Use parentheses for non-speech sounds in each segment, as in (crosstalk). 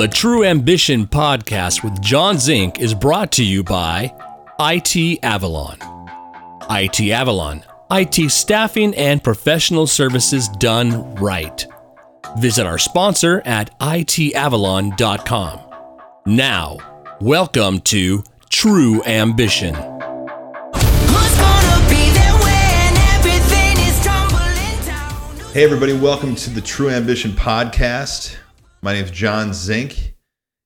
The True Ambition podcast with John Zink is brought to you by IT Avalon. IT Avalon, IT staffing and professional services done right. Visit our sponsor at itavalon.com. Now, welcome to True Ambition. Who's gonna be there when everything is tumbling down? Hey, everybody, welcome to the True Ambition podcast. My name is John Zink,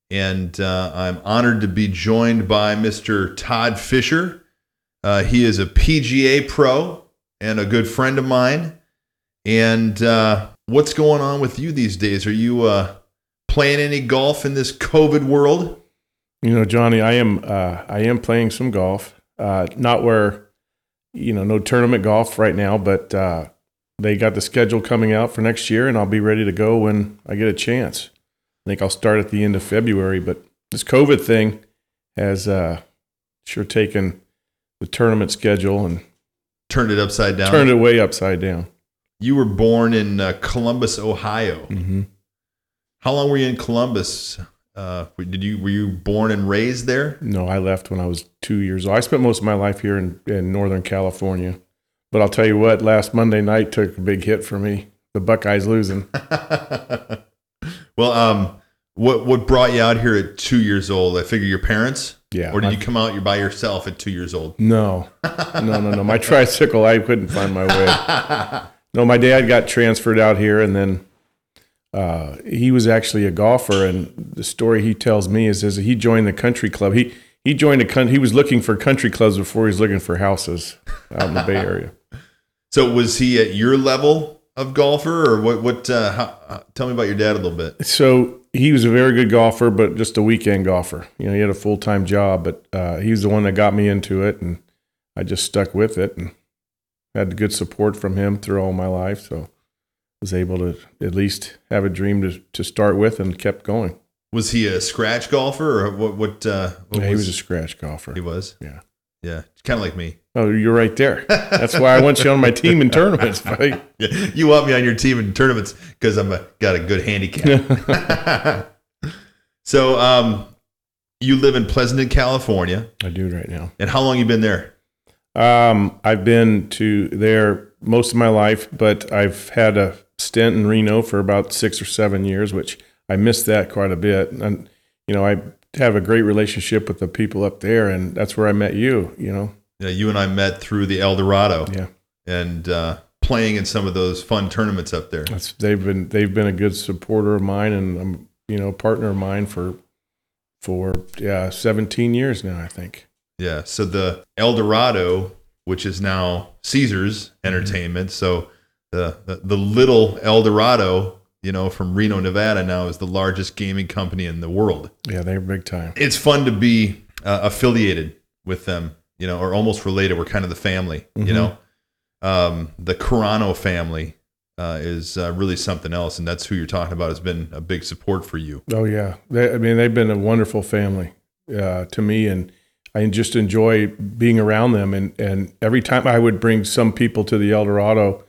and uh, I'm honored to be joined by Mr. Todd Fisher. Uh, he is a PGA pro and a good friend of mine. And uh, what's going on with you these days? Are you uh, playing any golf in this COVID world? You know, Johnny, I am uh, I am playing some golf. Uh, not where, you know, no tournament golf right now, but they got the schedule coming out for next year, and I'll be ready to go when I get a chance. I think I'll start at the end of February, but this COVID thing has uh, sure taken the tournament schedule and Turned it upside down. turned it way upside down. You were born in uh, Columbus, Ohio. hmm How long were you in Columbus? Uh, did you were you born and raised there? No, I left when I was two years old. I spent most of my life here in, in Northern California. But I'll tell you what, last Monday night took a big hit for me. The Buckeyes losing. (laughs) well, um, what what brought you out here at two years old? I figure your parents, Yeah. or did you come out you're by yourself at two years old? No, no, no, no. My tricycle, I couldn't find my way. No, my dad got transferred out here, and then uh, he was actually a golfer. And the story he tells me is, is he joined the country club. He he joined a country. He was looking for country clubs before he was looking for houses out in the Bay Area. So was he at your level of golfer, or what? What? Uh, how, uh, tell me about your dad a little bit. So he was a very good golfer, but just a weekend golfer. You know, he had a full time job, but uh, he was the one that got me into it, and I just stuck with it and had good support from him through all my life. So was able to at least have a dream to, to start with and kept going. Was he a scratch golfer, or what? What? Uh, what Yeah, he was a scratch golfer. he was. Yeah. Yeah, kind of like me. Oh, you're right there. That's why I want you on my team in tournaments, (laughs) buddy. Yeah, you want me on your team in tournaments because I'm a, got a good handicap. (laughs) so, um, you live in Pleasanton, California, I do right now. and how long you been there? Um, I've been to there most of my life, but I've had a stint in Reno for about six or seven years, which I missed that quite a bit. And you know, I have a great relationship with the people up there, and that's where I met you. You know, Yeah, you and I met through the Eldorado yeah, and uh, playing in some of those fun tournaments up there. that's they've been they've been a good supporter of mine, and I'm you know partner of mine for for yeah 17 years now, I think. Yeah. So the Eldorado, which is now Caesars Entertainment, so the, the the little Eldorado, you know, from Reno, Nevada, now is the largest gaming company in the world. Yeah, they're big time. It's fun to be uh, affiliated with them, you know, or almost related. We're kind of the family, you Mhm. know. Um, the Carano family uh, is uh, really something else, and that's who you're talking about. Has been a big support for you. Oh yeah, they, I mean they've been a wonderful family uh, to me, and I just enjoy being around them. And and every time I would bring some people to the Eldorado,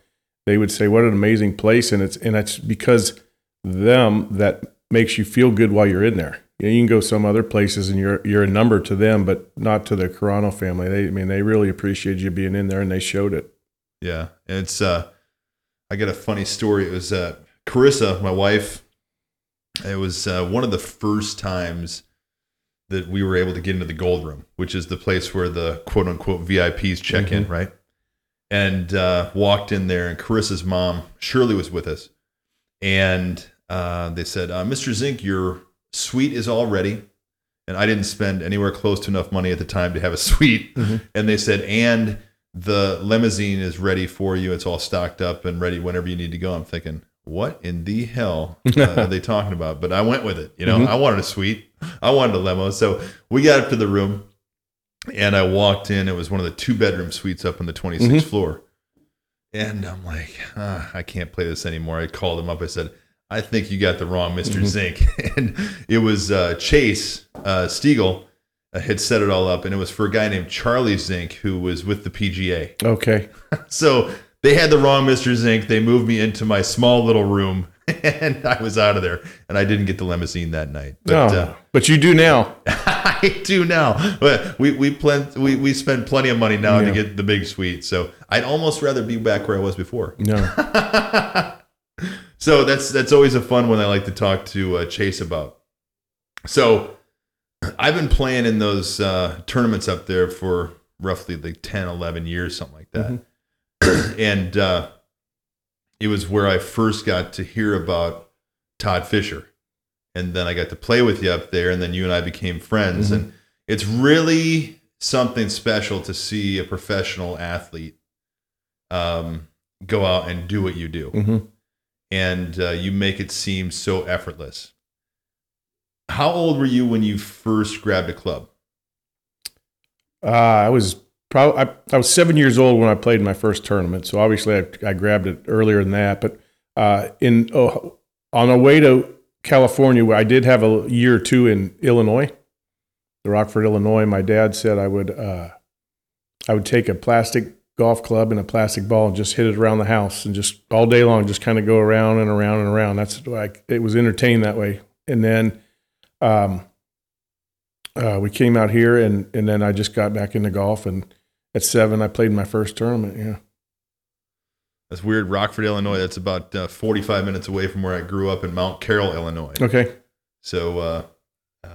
they would say, "What an amazing place!" And it's and it's because them that makes you feel good while you're in there. You, know, you can go some other places and you're you're a number to them, but not to the Carano family. They I mean they really appreciate you being in there, and they showed it. Yeah, and it's. Uh, I got a funny story. It was uh, Carissa, my wife. It was uh, one of the first times that we were able to get into the gold room, which is the place where the quote unquote VIPs check in, right? And uh, walked in there, and Carissa's mom, Shirley, was with us. And uh, they said, uh, Mr. Zink, your suite is all ready. And I didn't spend anywhere close to enough money at the time to have a (laughs) suite. And they said, and the limousine is ready for you. It's all stocked up and ready whenever you need to go. I'm thinking, what in the hell uh, (laughs) are they talking about? But I went with it. You know, I wanted a suite. I wanted a limo. So we got up to the room and I walked in. It was one of the two bedroom suites up on the 26th floor. And I'm like, ah, I can't play this anymore. I called him up. I said, I think you got the wrong mister Zink. (laughs) and it was uh, Chase uh, Stiegel uh, had set it all up. And it was for a guy named Charlie Zink who was with the PGA. Okay, (laughs) So they had the wrong Mr. Zink. They moved me into my small little room (laughs) and I was out of there, and I didn't get the limousine that night. But no, uh, but you do now. (laughs) I do now. But we we plan we we spend plenty of money now to get the big suite. So I'd almost rather be back where I was before. No. (laughs) So that's that's always a fun one I like to talk to uh, Chase about. So I've been playing in those uh, tournaments up there for roughly like 10, 11 years, something like that. (clears throat) and uh, it was where I first got to hear about Todd Fisher. And then I got to play with you up there, and then you and I became friends. And it's really something special to see a professional athlete um, go out and do what you do hmm and uh, you make it seem so effortless. How old were you when you first grabbed a club? Uh, I was probably I, I was seven years old when I played my first tournament. So obviously I, I grabbed it earlier than that. But uh, in oh, on the way to California, I did have a year or two in Illinois, the Rockford, Illinois. My dad said I would uh, I would take a plastic golf club and a plastic ball and just hit it around the house and just all day long, just kind of go around and around and around. That's like it was entertained that way. And then um, uh, we came out here and and then I just got back into golf and at seven I played my first tournament. Yeah. That's weird. Rockford, Illinois. That's about uh, 45 minutes away from where I grew up in Mount Carroll, Illinois. Okay. So uh, uh,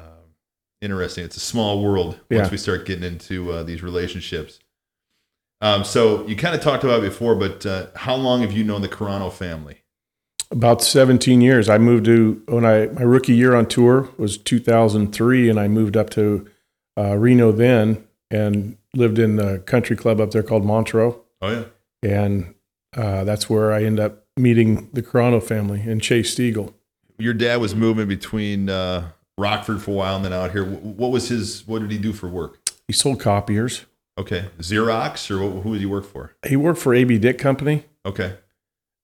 interesting. It's a small world once Yeah. we start getting into uh, these relationships. Um, so you kind of talked about it before, but uh, how long have you known the Carano family? About 17 years. I moved to when I my rookie year on tour was 2003, and I moved up to uh, Reno then and lived in a country club up there called Montreux, Oh yeah. and uh, that's where I end up meeting the Carano family and Chase Stiegel. Your dad was moving between uh, Rockford for a while and then out here. What was his? What did he do for work? He sold copiers. Okay, Xerox or wh- who did he work for? He worked for AB Dick Company, Okay.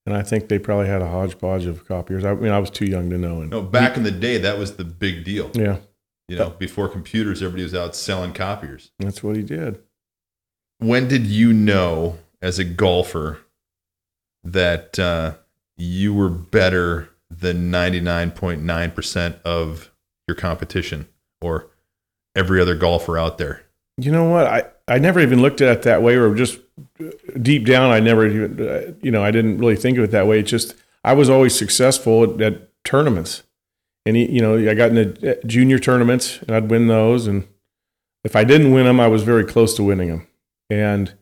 and I think they probably had a hodgepodge of copiers. I mean, I was too young to know. And No, back in the day, that was the big deal. yeah, You know, before computers, everybody was out selling copiers. that's what he did. When did you know, as a golfer, that uh, you were better than ninety nine point nine percent of your competition, or every other golfer out there? You know what? I, I never even looked at it that way, or just deep down, I never even, uh, you know, I didn't really think of it that way. It's just, I was always successful at, at tournaments. And, you know, I got into junior tournaments and I'd win those. And if I didn't win them, I was very close to winning them. And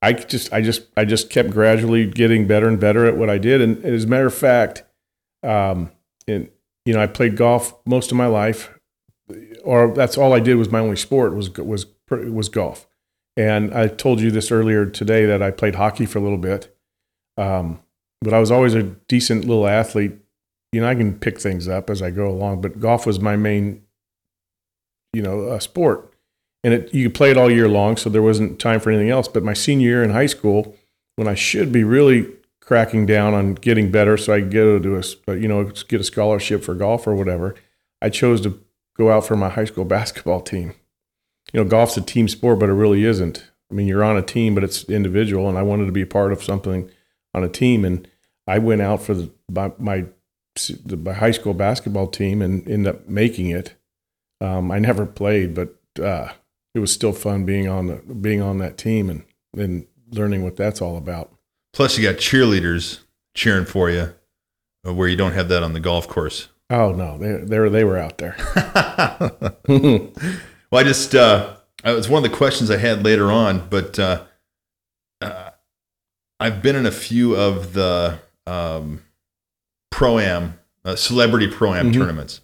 I just, I just, I just kept gradually getting better and better at what I did. And as a matter of fact, um, and, you know, I played golf most of my life or that's all I did was my only sport was was was golf. And I told you this earlier today that I played hockey for a little bit, um, but I was always a decent little athlete. You know, I can pick things up as I go along, but golf was my main, you know, uh, sport. And it, you could play it all year long, so there wasn't time for anything else. But my senior year in high school, when I should be really cracking down on getting better, so I could go to a, s- you know, get a scholarship for golf or whatever, I chose to go out for my high school (laughs) basketball team. You know, golf's a team sport, but it really isn't. I mean, you're on a team, but it's individual, and I wanted to be a part of something on a team, and I went out for the my my, the, high school basketball team and ended up making it. Um, I never played, but uh, it was still fun being on the being on that team and and learning what that's all about. Plus, you got cheerleaders cheering for you, uh, where you don't have that on the golf course. Oh no, they they were, they were out there. (laughs) well, I just uh, it was one of the questions I had later on, but uh, uh, I've been in a few of the um, pro am, uh, celebrity pro am Mhm. tournaments,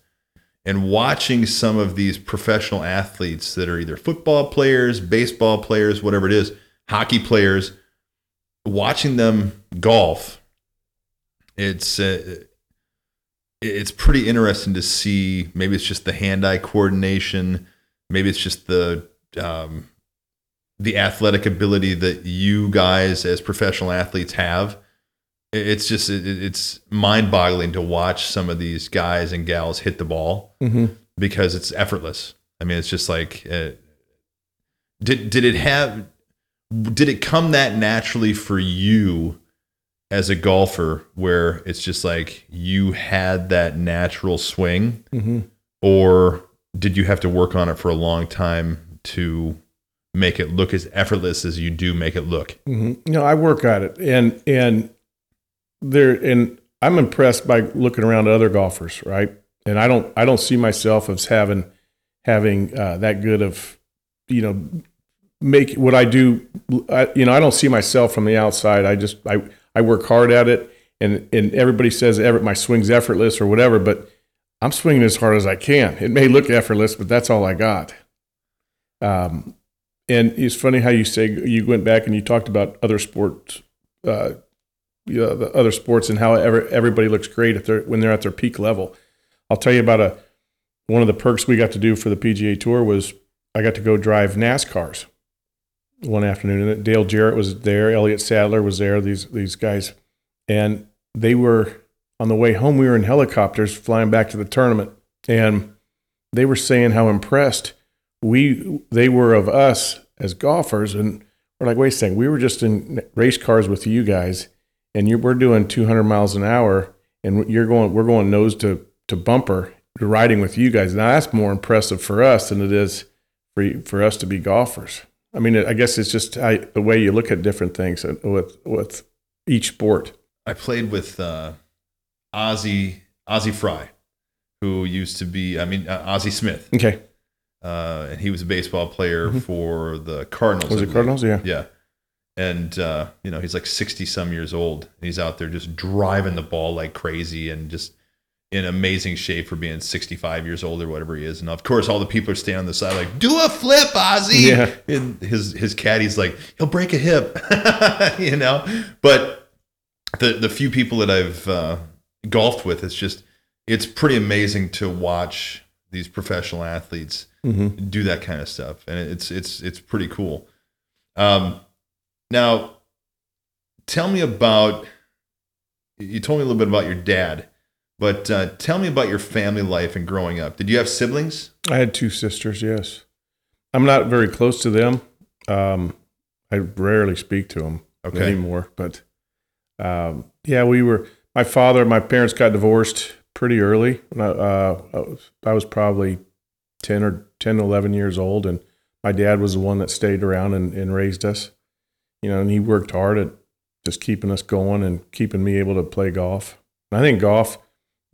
and watching some of these professional athletes that are either football players, baseball players, whatever it is, hockey players, watching them golf. It's uh, it's pretty interesting to see. Maybe it's just the hand-eye coordination. Maybe it's just the um, the athletic ability that you guys as professional athletes have. It- It's just it, it's mind-boggling to watch some of these guys and gals hit the ball hmm because it's effortless. I mean, it's just like uh, did did it have did it come that naturally for you as a golfer where it's just like you had that natural swing, hmm or did you have to work on it for a long time to make it look as effortless as you do make it look? hmm No, I work at it, and and there, and I'm impressed by looking around at other golfers, right? And I don't, I don't see myself as having having uh, that good of, you know, make what I do. I, you know, I don't see myself from the outside. I just, I, I work hard at it, and and everybody says every, my swing's effortless or whatever, but I'm swinging as hard as I can. It may look effortless, but that's all I got. Um, and it's funny how you say you went back and you talked about other sports, uh, you know, the other sports and how ever, everybody looks great at their, when they're at their peak level. I'll tell you about a one of the perks we got to do for the PGA Tour was I got to go drive NASCARs one afternoon. And Dale Jarrett was there, Elliott Sadler was there. These these guys, and they were on the way home. We were in helicopters flying back to the tournament, and they were saying how impressed we they were of us as golfers, and we're like, wait a second, we were just in race cars with you guys, and you we're doing 200 miles an hour, and you're going we're going nose to to bumper riding with you guys. Now that's more impressive for us than it is for for us to be golfers. I mean, I guess it's just how, the way you look at different things with with each sport. I played with uh, Ozzie Ozzie Fry, who used to be, I mean, uh, Ozzie Smith, Okay, uh, and he was a baseball player for the Cardinals. Mm-hmm. was it. Cardinals? Yeah. Yeah. And, uh, you know, he's like 60 some years old. He's out there just driving the ball like crazy and just in amazing shape for being 65 years old or whatever he is. And of course, all the people are standing on the side like, do a flip, Ozzie. Yeah. And his, his caddy's like, he'll break a hip, (laughs) you know? But the, the few people that I've uh, golfed with, it's just, it's pretty amazing to watch these professional athletes hmm do that kind of stuff, and it's it's it's pretty cool. Um, now, tell me about. You told me a little bit about your dad, but uh, tell me about your family life and growing up. Did you have siblings? I had two sisters. Yes, I'm not very close to them. Um, I rarely speak to them Okay. anymore. But um, yeah, we were. My father, my parents got divorced pretty early. I, uh, I was- I was probably ten or 10, 11 years old, and my dad was the one that stayed around and, and raised us. You know, and he worked hard at just keeping us going and keeping me able to play golf. And I think golf,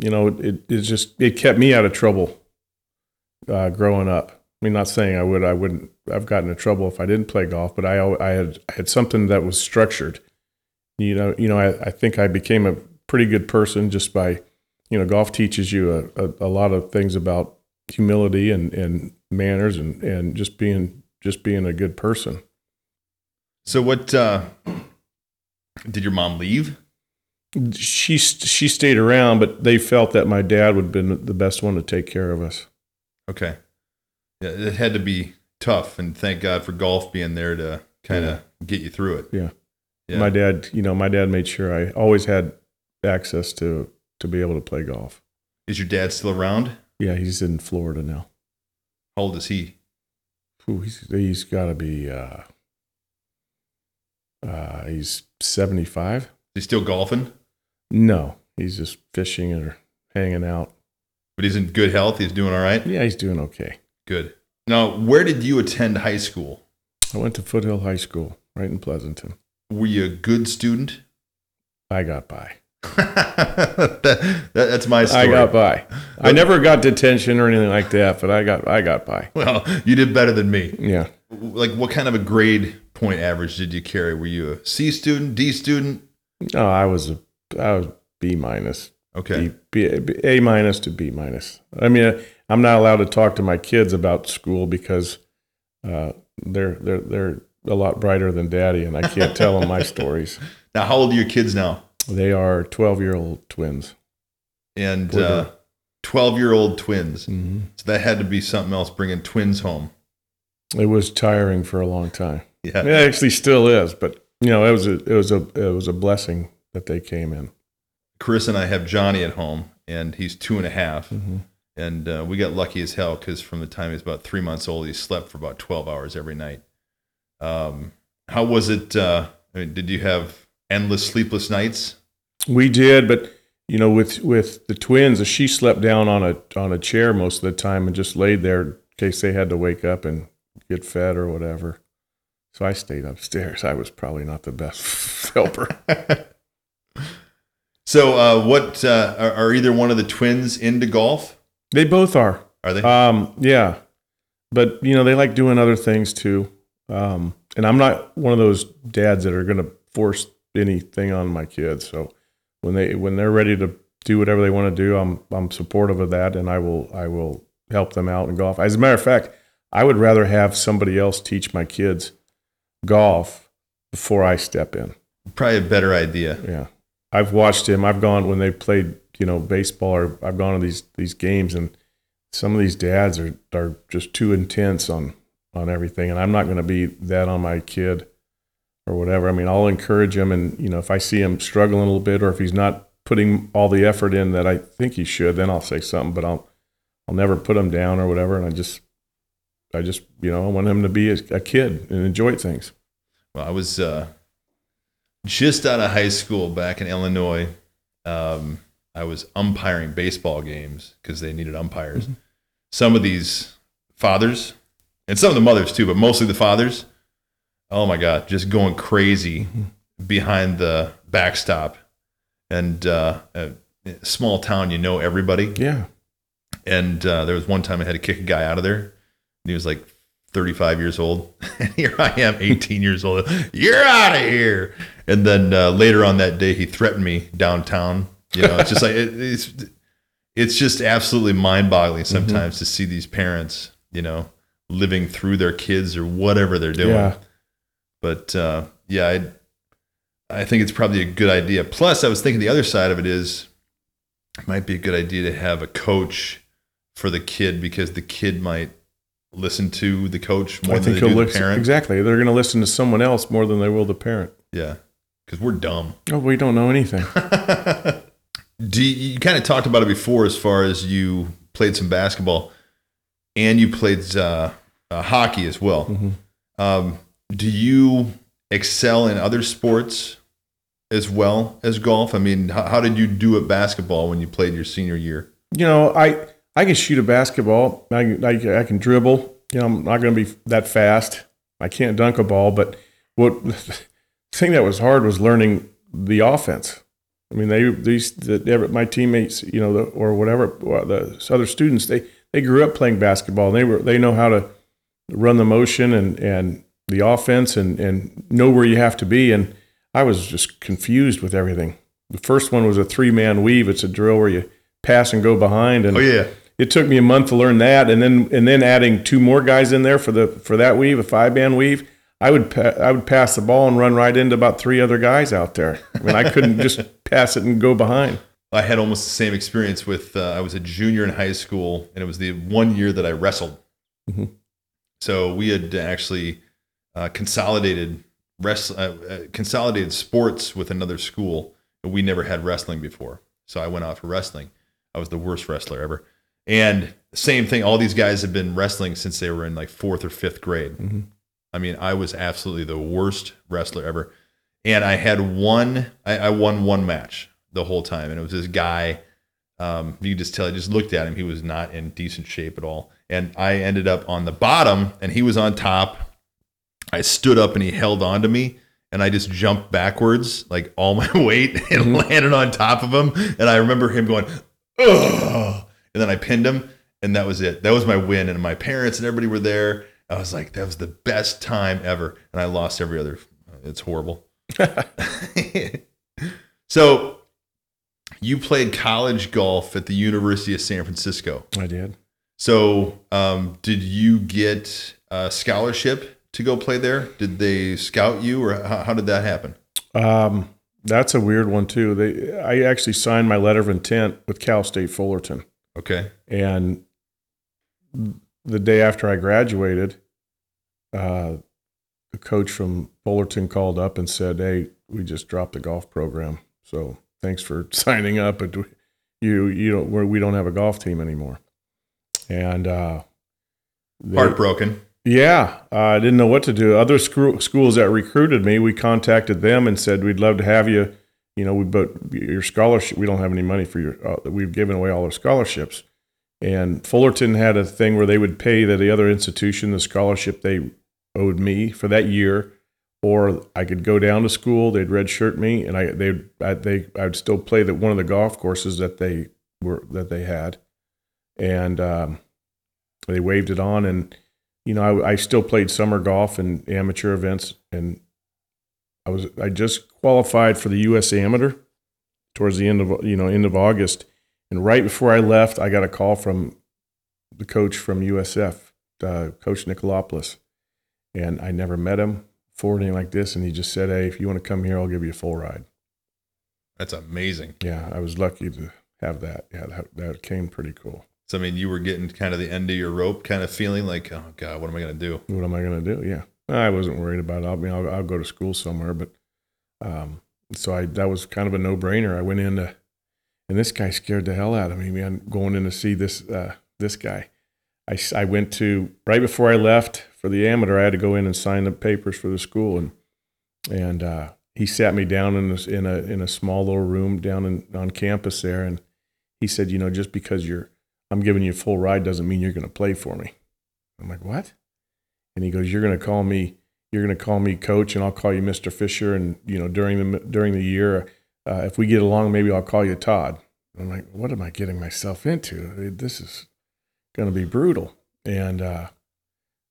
you know, it it just it kept me out of trouble uh, growing up. I mean, not saying I would, I wouldn't, I've gotten in trouble if I didn't play golf, but I, I had, I had something that was structured. You know, you know, I, I think I became a pretty good person just by, you know, golf teaches you a, a, a lot of things about humility and, and manners and, and just being, just being a good person. So, what uh, did your mom leave? She, she stayed around, but they felt that my dad would have been the best one to take care of us. Okay, yeah, it had to be tough, and thank God for golf being there to kind of get you through it. Yeah. Yeah. My dad, you know, my dad made sure I always had access to, to be able to play golf. Is your dad still around? Yeah, he's in Florida now. How old is he? Ooh, he's he's got to be uh, uh, he's seventy five. Is he still golfing? No, he's just fishing or hanging out. But he's in good health. He's doing all right. Yeah, he's doing okay. Good. Now, where did you attend high school? I went to Foothill High School right in Pleasanton. Were you a good student? I got by. (laughs) that, that- that's my story. I got by. I never got detention or anything like that, but I got I got by. Well, you did better than me. Yeah. Like, what kind of a grade point average did you carry? Were you a C student, D student? No, I was a I was B minus. Okay. B, B, A minus to B minus. I mean, I'm not allowed to talk to my kids about school because uh, they're they're they're a lot brighter than daddy, and I can't tell them my (laughs) stories. Now, how old are your kids now? They are 12 year old twins. And uh, 12 year old twins. hmm So that had to be something else bringing twins home. It was tiring for a long time. (laughs) Yeah. It actually still is, but you know, it was a it was a it was a blessing that they came in. Chris and I have Johnny at home, and he's two and a half. hmm And uh, we got lucky as hell because from the time he was about three months old, he slept for about 12 hours every night. Um, how was it? Uh, I mean, did you have endless sleepless nights? We did, but you know, with with the twins, she slept down on a on a chair most of the time and just laid there in case they had to wake up and get fed or whatever. So I stayed upstairs. I was probably not the best (laughs) helper. So, uh, what uh, are, are either one of the twins into golf? they both are. Are they? Um, yeah, but you know they like doing other things too. Um, and I'm not one of those dads that are going to force anything on my kids. So when they when they're ready to do whatever they want to do, I'm I'm supportive of that, and I will I will help them out in golf. As a matter of fact, I would rather have somebody else teach my kids golf before I step in. Probably a better idea. Yeah, I've watched him. I've gone when they played, you know, baseball, or I've gone to these these games, and some of these dads are are just too intense on on everything, and I'm not going to be that on my kid or whatever. I mean, I'll encourage him, and you know, if I see him struggling a little bit, or if he's not putting all the effort in that I think he should, then I'll say something. But I'll I'll never put him down or whatever, and I just I just you know I want him to be a, a kid and enjoy things. Well, I was uh, just out of high school back in Illinois. Um, I was umpiring baseball games because they needed umpires. Some of these fathers, and some of the mothers too, but mostly the fathers. Oh my God, just going crazy behind the backstop. And uh, a small town, you know everybody. Yeah, And uh, there was one time I had to kick a guy out of there. He was like 35 years old. (laughs) And here I am, 18 years old. You're out of here. And then uh, later on that day, he threatened me downtown. You know, it's just like, (laughs) it, it's, it's just absolutely mind boggling sometimes to see these parents, you know, living through their kids or whatever they're doing. yeah. But uh, yeah, I, I think it's probably a good idea. Plus, I was thinking the other side of it is it might be a good idea to have a coach for the kid because the kid might listen to the coach more I than think they do the listen. parent. Exactly. They're going to listen to someone else more than they will the parent. Yeah, because we're dumb. Oh, we don't know anything. (laughs) Do you, you kind of talked about it before as far as you played some basketball and you played uh, uh, hockey as well. Mhm. Um, do you excel in other sports as well as golf? I mean, how, how did you do at basketball when you played your senior year? you know, I I can shoot a basketball. I, can- I, I can dribble. You know, I'm not going to be that fast. I can't dunk a ball, but what (laughs) the thing that was hard was learning the offense. I mean, they these the, my teammates, you know, the, or whatever uh, the other students, they they grew up playing basketball. And they were they know how to run the motion and and the offense and and know where you have to be. And I was just confused with everything. The first one was a three man weave. It's a drill where you pass and go behind. And Oh yeah, it took me a month to learn that, and then and then adding two more guys in there for the for that weave, a five band weave. I would pa- I would pass the ball and run right into about three other guys out there. I mean, I couldn't just (laughs) pass it and go behind. I had almost the same experience with. Uh, I was a junior in high school, and it was the one year that I wrestled. Mhm. So we had actually uh, consolidated rest, uh, uh, consolidated sports with another school, we never had wrestling before. So I went out for wrestling. I was the worst wrestler ever. And same thing. All these guys have been wrestling since they were in like fourth or fifth grade. Mhm. I mean, I was absolutely the worst wrestler ever. And I had one, I, I won one match the whole time. And it was this guy, um, you just tell, I just looked at him. He was not in decent shape at all. And I ended up on the bottom and he was on top. I stood up and he held on to me. And I just jumped backwards, like all my (laughs) weight, and landed on top of him. And I remember him going, ugh. And then I pinned him, and that was it. That was my win. And my parents and everybody were there. I was like, that was the best time ever. And I lost every other. It's horrible. (laughs) so you played college golf at the University of San Francisco. I did. So um, did you get a scholarship to go play there? Did they scout you, or how, how did that happen? Um, that's a weird one too. They I actually signed my letter of intent with Cal State Fullerton. Okay. And the day after I graduated, uh, the coach from Fullerton called up and said, "Hey, we just dropped the golf program, so thanks for (laughs) signing up, but you you don't we're, we don't have a golf team anymore." And uh, they- Heartbroken. Yeah, uh, I didn't know what to do. Other schools that recruited me, we contacted them and said we'd love to have you. You know, we but your scholarship. We don't have any money for your. Uh, we've given away all our scholarships, and Fullerton had a thing where they would pay the, the other institution the scholarship they owed me for that year, or I could go down to school. They'd redshirt me, and I they I, they I would still play that one of the golf courses that they were that they had, and um, they waved it on and you know, I, I still played summer golf and amateur events, and I was I just qualified for the U.S. Amateur towards the end of you know end of August, and right before I left, I got a call from the coach from USF, uh, Coach Nicolopoulos, and I never met him before anything like this, and he just said, "Hey, if you want to come here, I'll give you a full ride." That's amazing. Yeah, I was lucky to have that. Yeah, that, that came pretty cool. So I mean, you were getting kind of the end of your rope, kind of feeling like, oh god, what am I gonna do? what am I going to do? Yeah, I wasn't worried about it. I mean, I'll, I'll go to school somewhere, but um, so I that was kind of a no brainer. I went in to, and this guy scared the hell out of me. Man, going in to see this uh, this guy. I, I went to right before I left for the amateur. I had to go in and sign the papers for the school, and and uh, he sat me down in this, in a in a small little room down in, on campus there, and he said, you know, just because you're I'm giving you a full ride doesn't mean you're going to play for me. I'm like, what? And he goes, "You're going to call me. You're going to call me coach, and I'll call you Mr. Fisher. And you know, during the during the year, uh, if we get along, maybe I'll call you Todd." I'm like, "What am I getting myself into? This is going to be brutal." And uh,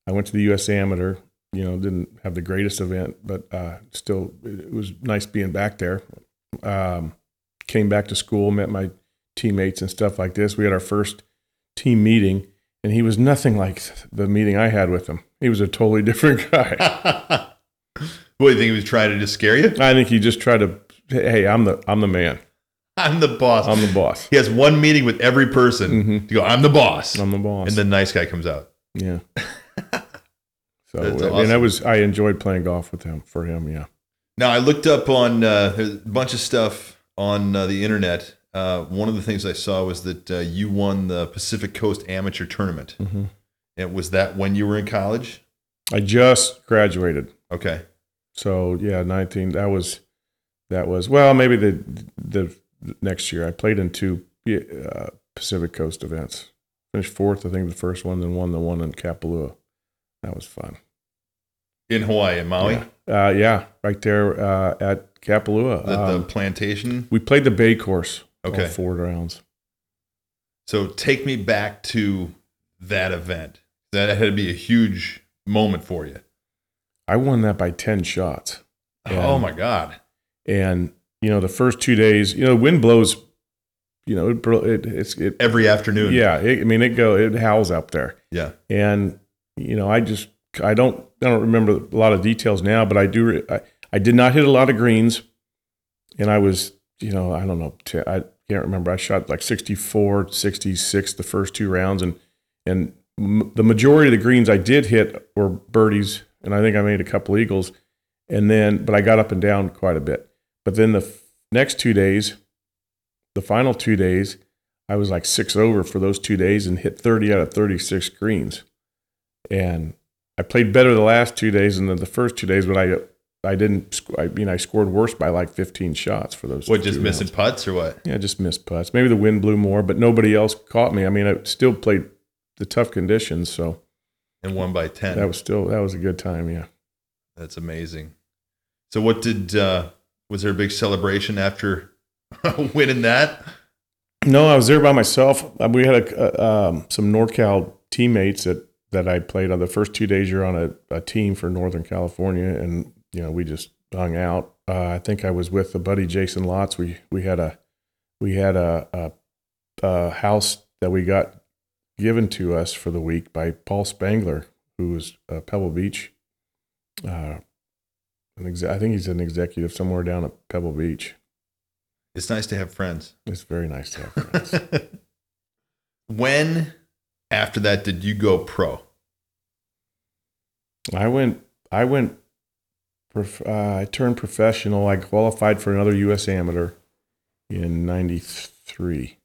I went to the U.S. Amateur. You know, didn't have the greatest event, but uh, still, it was nice being back there. Um, came back to school, met my teammates and stuff like this. We had our first team meeting, and he was nothing like the meeting I had with him. He was a totally different (laughs) guy. what do you think he was trying to just scare you? I think he just tried to, hey, I'm the I'm the man. I'm the boss. I'm the boss. he has one meeting with every person Mhm. to go, I'm the boss. I'm the boss. and the nice guy comes out. yeah. (laughs) So That's I I was I enjoyed playing golf with him for him. Yeah. Now I looked up on uh, a bunch of stuff on uh, the internet. Uh, one of the things I saw was that uh, you won the Pacific Coast Amateur Tournament. Mhm. And was that when you were in college? I just graduated. Okay. So yeah, 19. That was that was well maybe the the next year I played in two uh, Pacific Coast events. Finished fourth, I think the first one, then won the one in Kapalua. That was fun. In Hawaii, in Maui, Yeah, uh, yeah right there uh, at Kapalua. at the Um, plantation. we played the Bay course. Okay. four rounds. So take me back to that event. That had to be a huge moment for you. I won that by ten shots. Yeah. Oh my God. And you know the first two days, you know, wind blows. You know, it, it it's it. Every afternoon. Yeah, it, I mean, it go it howls up there. Yeah. and you know i just i don't i don't remember a lot of details now but i do i, I did not hit a lot of greens and i was you know i don't know t- i can't remember i shot like 64 66 the first two rounds and and m- the majority of the greens i did hit were birdies and i think i made a couple eagles and then but i got up and down quite a bit but then the f- next two days the final two days I was like six over for those two days and hit 30 out of 36 greens. And I played better the last two days than the, first two days, but I I didn't. sc- I mean, I scored worse by like 15 shots for those. What, two just missing rounds. putts or what? Yeah, just missed putts. Maybe the wind blew more, but nobody else caught me. I mean, I still played the tough conditions, so And one by 10. that was still that was a good time. Yeah. That's amazing. So what did, uh, was there a big celebration after (laughs) winning that? No, I was there by myself. Uh, We had a, uh, um, some NorCal teammates that, that I played on the first two days. You're on a, a team for Northern California, and you know we just hung out. Uh, I think I was with the buddy Jason Lots. We we had a we had a, a, a house that we got given to us for the week by Paul Spangler, who was uh, Pebble Beach. Uh, an exe- I think he's an executive somewhere down at Pebble Beach. It's nice to have friends. It's very nice to have (laughs) friends. when after that did you go pro? I went. I went. prof- Uh, I turned professional. I qualified for another U.S. Amateur in '93,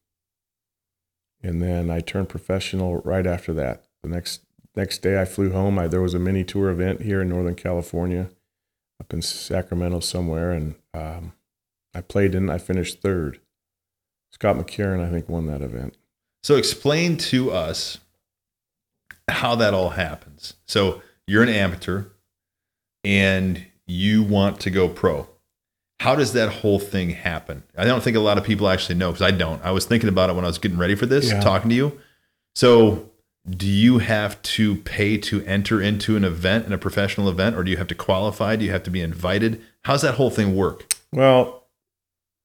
and then I turned professional right after that. The next next day I flew home. I, there was a mini tour event here in Northern California, up in Sacramento somewhere, and um, I played in. I finished third. Scott McCarron, I think, won that event. So explain to us how that all happens. So you're an amateur and you want to go pro. How does that whole thing happen? I don't think a lot of people actually know because I don't. I was thinking about it when I was getting ready for this, Yeah. talking to you. So do you have to pay to enter into an event, in a professional event, or do you have to qualify? Do you have to be invited? How's that whole thing work? Well,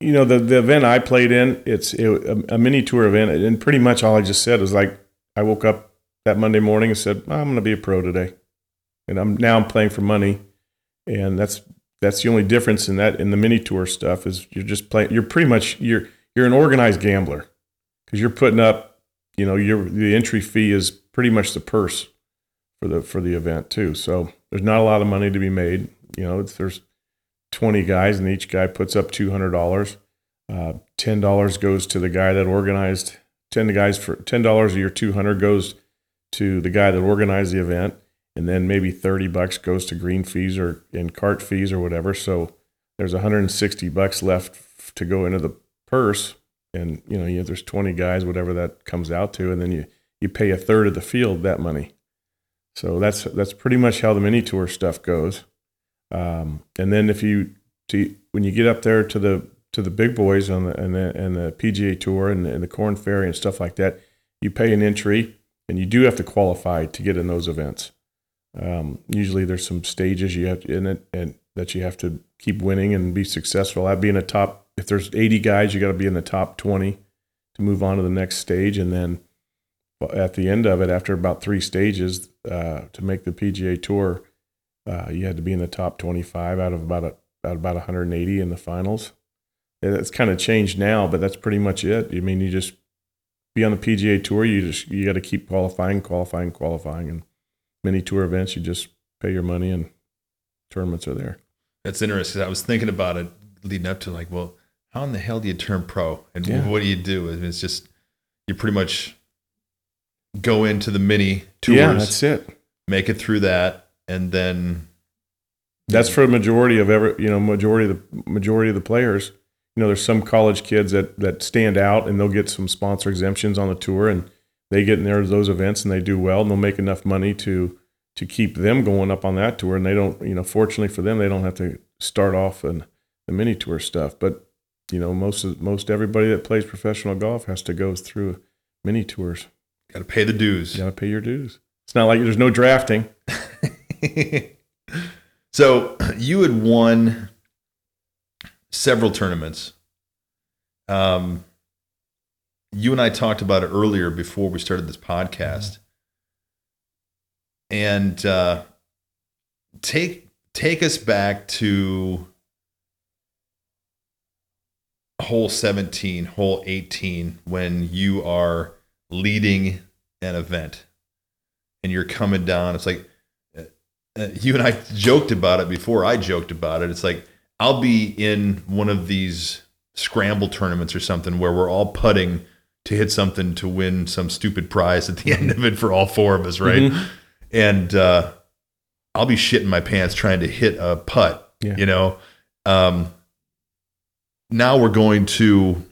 you know the the event I played in, it's it, a, a mini tour event, and pretty much all I just said was like I woke up that Monday morning and said I'm going to be a pro today, and I'm now I'm playing for money, and that's that's the only difference in that in the mini tour stuff is you're just playing. You're pretty much you're you're an organized gambler because you're putting up, you know, your the entry fee is pretty much the purse for the for the event too. So there's not a lot of money to be made. You know, it's, there's 20 guys and each guy puts up $200 uh, $10 goes to the guy that organized 10 guys for $10 of your 200 goes to the guy that organized the event and then maybe 30 bucks goes to green fees or in cart fees or whatever. So there's 160 bucks left to go into the purse. And you know you, there's 20 guys whatever that comes out to and then you you pay a third of the field that money. So that's that's pretty much how the mini tour stuff goes. Um, and then if you to, when you get up there to the to the big boys on the and the and the PGA Tour and and the Corn Ferry and stuff like that, you pay an entry, and you do have to qualify to get in those events. Um, usually, there's some stages you have to, in it and that you have to keep winning and be successful. I'd be in the top. If there's 80 guys, you got to be in the top 20 to move on to the next stage, and then at the end of it, after about three stages, uh, to make the PGA Tour, uh, you had to be in the top 25 out of about a, out about 180 in the finals. It's kind of changed now, but that's pretty much it. I mean, you just be on the PGA Tour. You just you got to keep qualifying, qualifying, qualifying, and many tour events. You just pay your money, and tournaments are there. That's interesting. I was thinking about it leading up to like, well, how in the hell do you turn pro? And Yeah. what do you do? I mean, it's just you pretty much go into the mini tours, Yeah, that's it. make it through that, and then That's for a majority of ever, you know, majority of the majority of the players. You know, there's some college kids that that stand out and they'll get some sponsor exemptions on the tour and they get in there to those events and they do well and they'll make enough money to to keep them going up on that tour and they don't, you know, fortunately for them they don't have to start off in the mini tour stuff. But you know, most of most everybody that plays professional golf has to go through mini tours. got to pay the dues. You got to pay your dues. It's not like there's no drafting. (laughs) so you had won several tournaments. Um, you and I talked about it earlier before we started this podcast, and uh, take take us back to hole 17 hole 18 when you are leading an event and you're coming down it's like uh, you and I joked about it before I joked about it. It's like I'll be in one of these scramble tournaments or something where we're all putting to hit something to win some stupid prize at the end of it for all four of us, right? And uh, I'll be shitting my pants trying to hit a putt, Yeah. you know. Um, now we're going to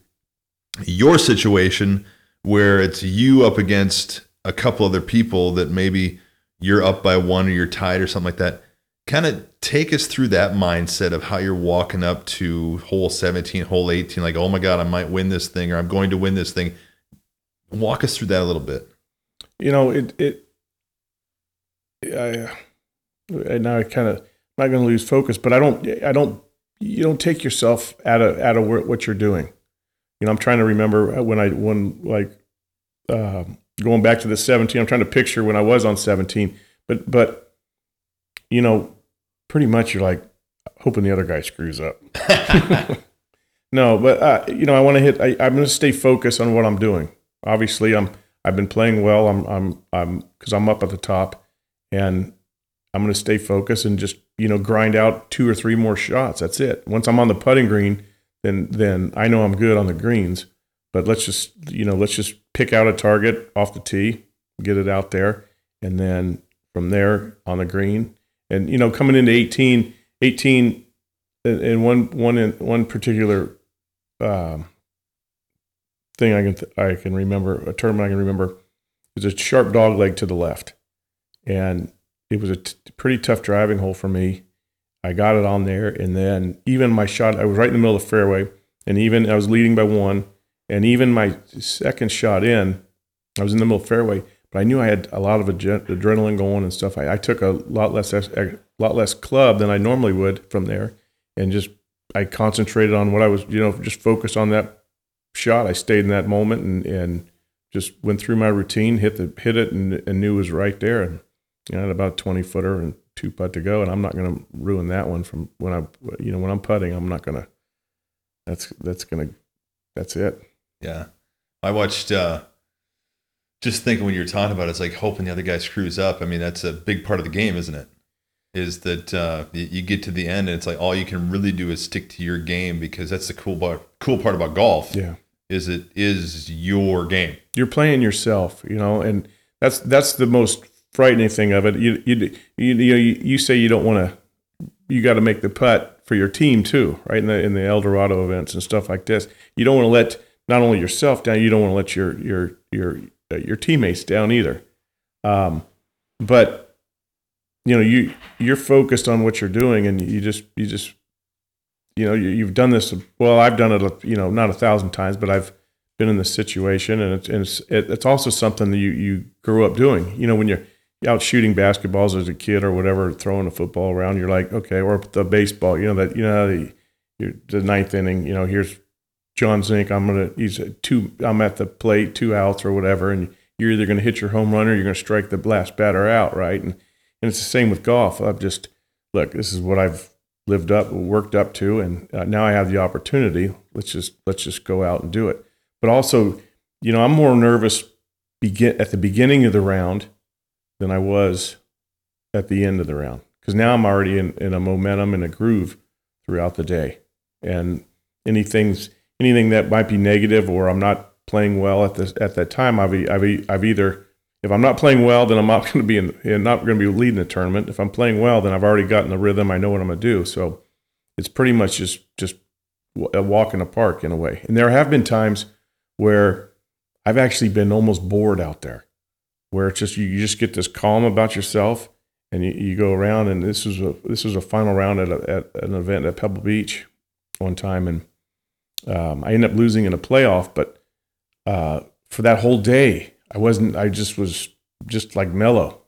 your situation where it's you up against a couple other people that maybe you're up by one or you're tied or something like that. Kind of take us through that mindset of how you're walking up to hole 17, hole 18, like, oh my God, I might win this thing or I'm going to win this thing. Walk us through that a little bit. you know it it I, now I kind of I'm not going to lose focus, but I don't I don't you don't take yourself out of out of what you're doing. You know, I'm trying to remember when I when like uh, going back to the 17. I'm trying to picture when I was on 17, but but you know, pretty much you're like hoping the other guy screws up. (laughs) (laughs) no, but uh, you know, I want to hit. I, I'm going to stay focused on what I'm doing. Obviously, I'm I've been playing well. I'm I'm I'm because I'm up at the top, and I'm going to stay focused and just you know grind out two or three more shots. That's it. Once I'm on the putting green, then then I know I'm good on the greens. But let's just you know let's just pick out a target off the tee, get it out there, and then from there on the green, and you know, coming into 18, 18, and one one in one particular um, thing I can th- I can remember a term I can remember is a sharp dog leg to the left, and it was a t- pretty tough driving hole for me. I got it on there, and then even my shot, I was right in the middle of the fairway, and even I was leading by one, and even my second shot in, I was in the middle of the fairway, but I knew I had a lot of adre- adrenaline going and stuff. I, I took a lot less a lot less club than I normally would from there, and just I concentrated on what I was, you know, just focused on that shot. I stayed in that moment and and just went through my routine, hit the hit it, and, and knew it was right there. And you know, I had about twenty footer and two putt to go, and I'm not going to ruin that one from when I, you know, when I'm putting, I'm not going to. That's that's gonna, that's it. Yeah. I watched uh just thinking when you're talking about it, it's like hoping the other guy screws up. I mean, that's a big part of the game, isn't it? Is that uh, you, get to the end and it's like all you can really do is stick to your game because that's the cool part. Cool part about golf Yeah. is it is your game. you're playing yourself, you know, and that's that's the most frightening thing of it. You you you you, you, say you don't want to, you got to make the putt for your team too, right? In the in the Eldorado events and stuff like this, you don't want to let not only yourself down, you don't want to let your your your your teammates down either. Um, but you know you you're focused on what you're doing, and you just you just you know you, you've done this. Well, I've done it, you know, not a thousand times, but I've been in this situation, and it's and it's, it's also something that you you grew up doing. You know, when you're out shooting basketballs as a kid or whatever, throwing a football around, you're like, okay, or the baseball. You know that you know the the ninth inning. You know, here's John Zink. I'm gonna he's two. I'm at the plate, two outs or whatever, and you're either gonna hit your home run or you're gonna strike the last batter out, right? And and it's the same with golf. I've just look. This is what I've lived up, worked up to, and uh, now I have the opportunity. Let's just let's just go out and do it. But also, you know, I'm more nervous begin at the beginning of the round than I was at the end of the round because now I'm already in, in a momentum and a groove throughout the day, and anything's anything that might be negative or I'm not playing well at this at that time, I've I've, I've either if I'm not playing well, then I'm not (laughs) going to be in, not going to be leading the tournament. If I'm playing well, then I've already gotten the rhythm. I know what I'm going to do. So it's pretty much just just a walk in the park in a way. And there have been times where I've actually been almost bored out there, where it's just you, you just get this calm about yourself, and you, you go around. And this was a this was a final round at, a, at an event at Pebble Beach one time, and um, I ended up losing in a playoff. But uh, for that whole day, I wasn't. I just was just like mellow,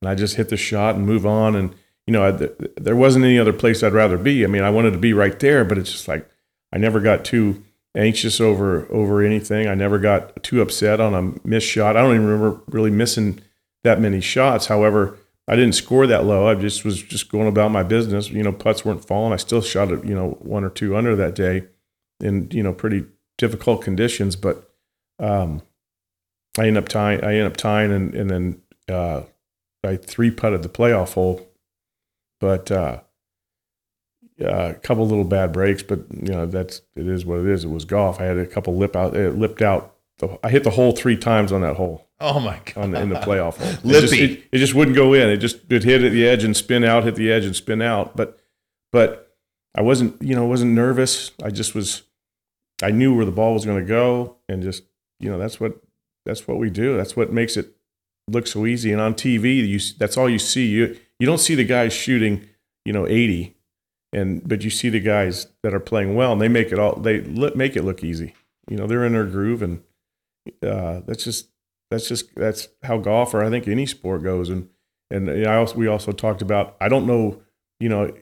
and I just hit the shot and move on. And you know, I, th- there wasn't any other place I'd rather be. I mean, I wanted to be right there, but it's just like I never got too anxious over over anything. I never got too upset on a missed shot. I don't even remember really missing that many shots. However, I didn't score that low. I just was just going about my business. You know, putts weren't falling. I still shot it, you know, one or two under that day in, you know, pretty difficult conditions. But um, I end up tying. I end up tying, and and then uh, I three putted the playoff hole. But uh, uh, a couple little bad breaks, but you know that's it is what it is. It was golf. I had a couple lip out. It lipped out. The, I hit the hole three times on that hole Oh my god. on the, in the playoff hole. It just, Lippy. it, it just wouldn't go in. It just it hit at the edge and spin out, hit the edge and spin out. But but I wasn't you know wasn't nervous. I just was. I knew where the ball was going to go, and just you know that's what that's what we do. That's what makes it look so easy. And on TV, you that's all you see. You you don't see the guys shooting you know eighty, and but you see the guys that are playing well, and they make it all they make it look easy. You know they're in their groove, and uh, that's just that's just that's how golf or I think any sport goes. And and I also we also talked about I don't know you know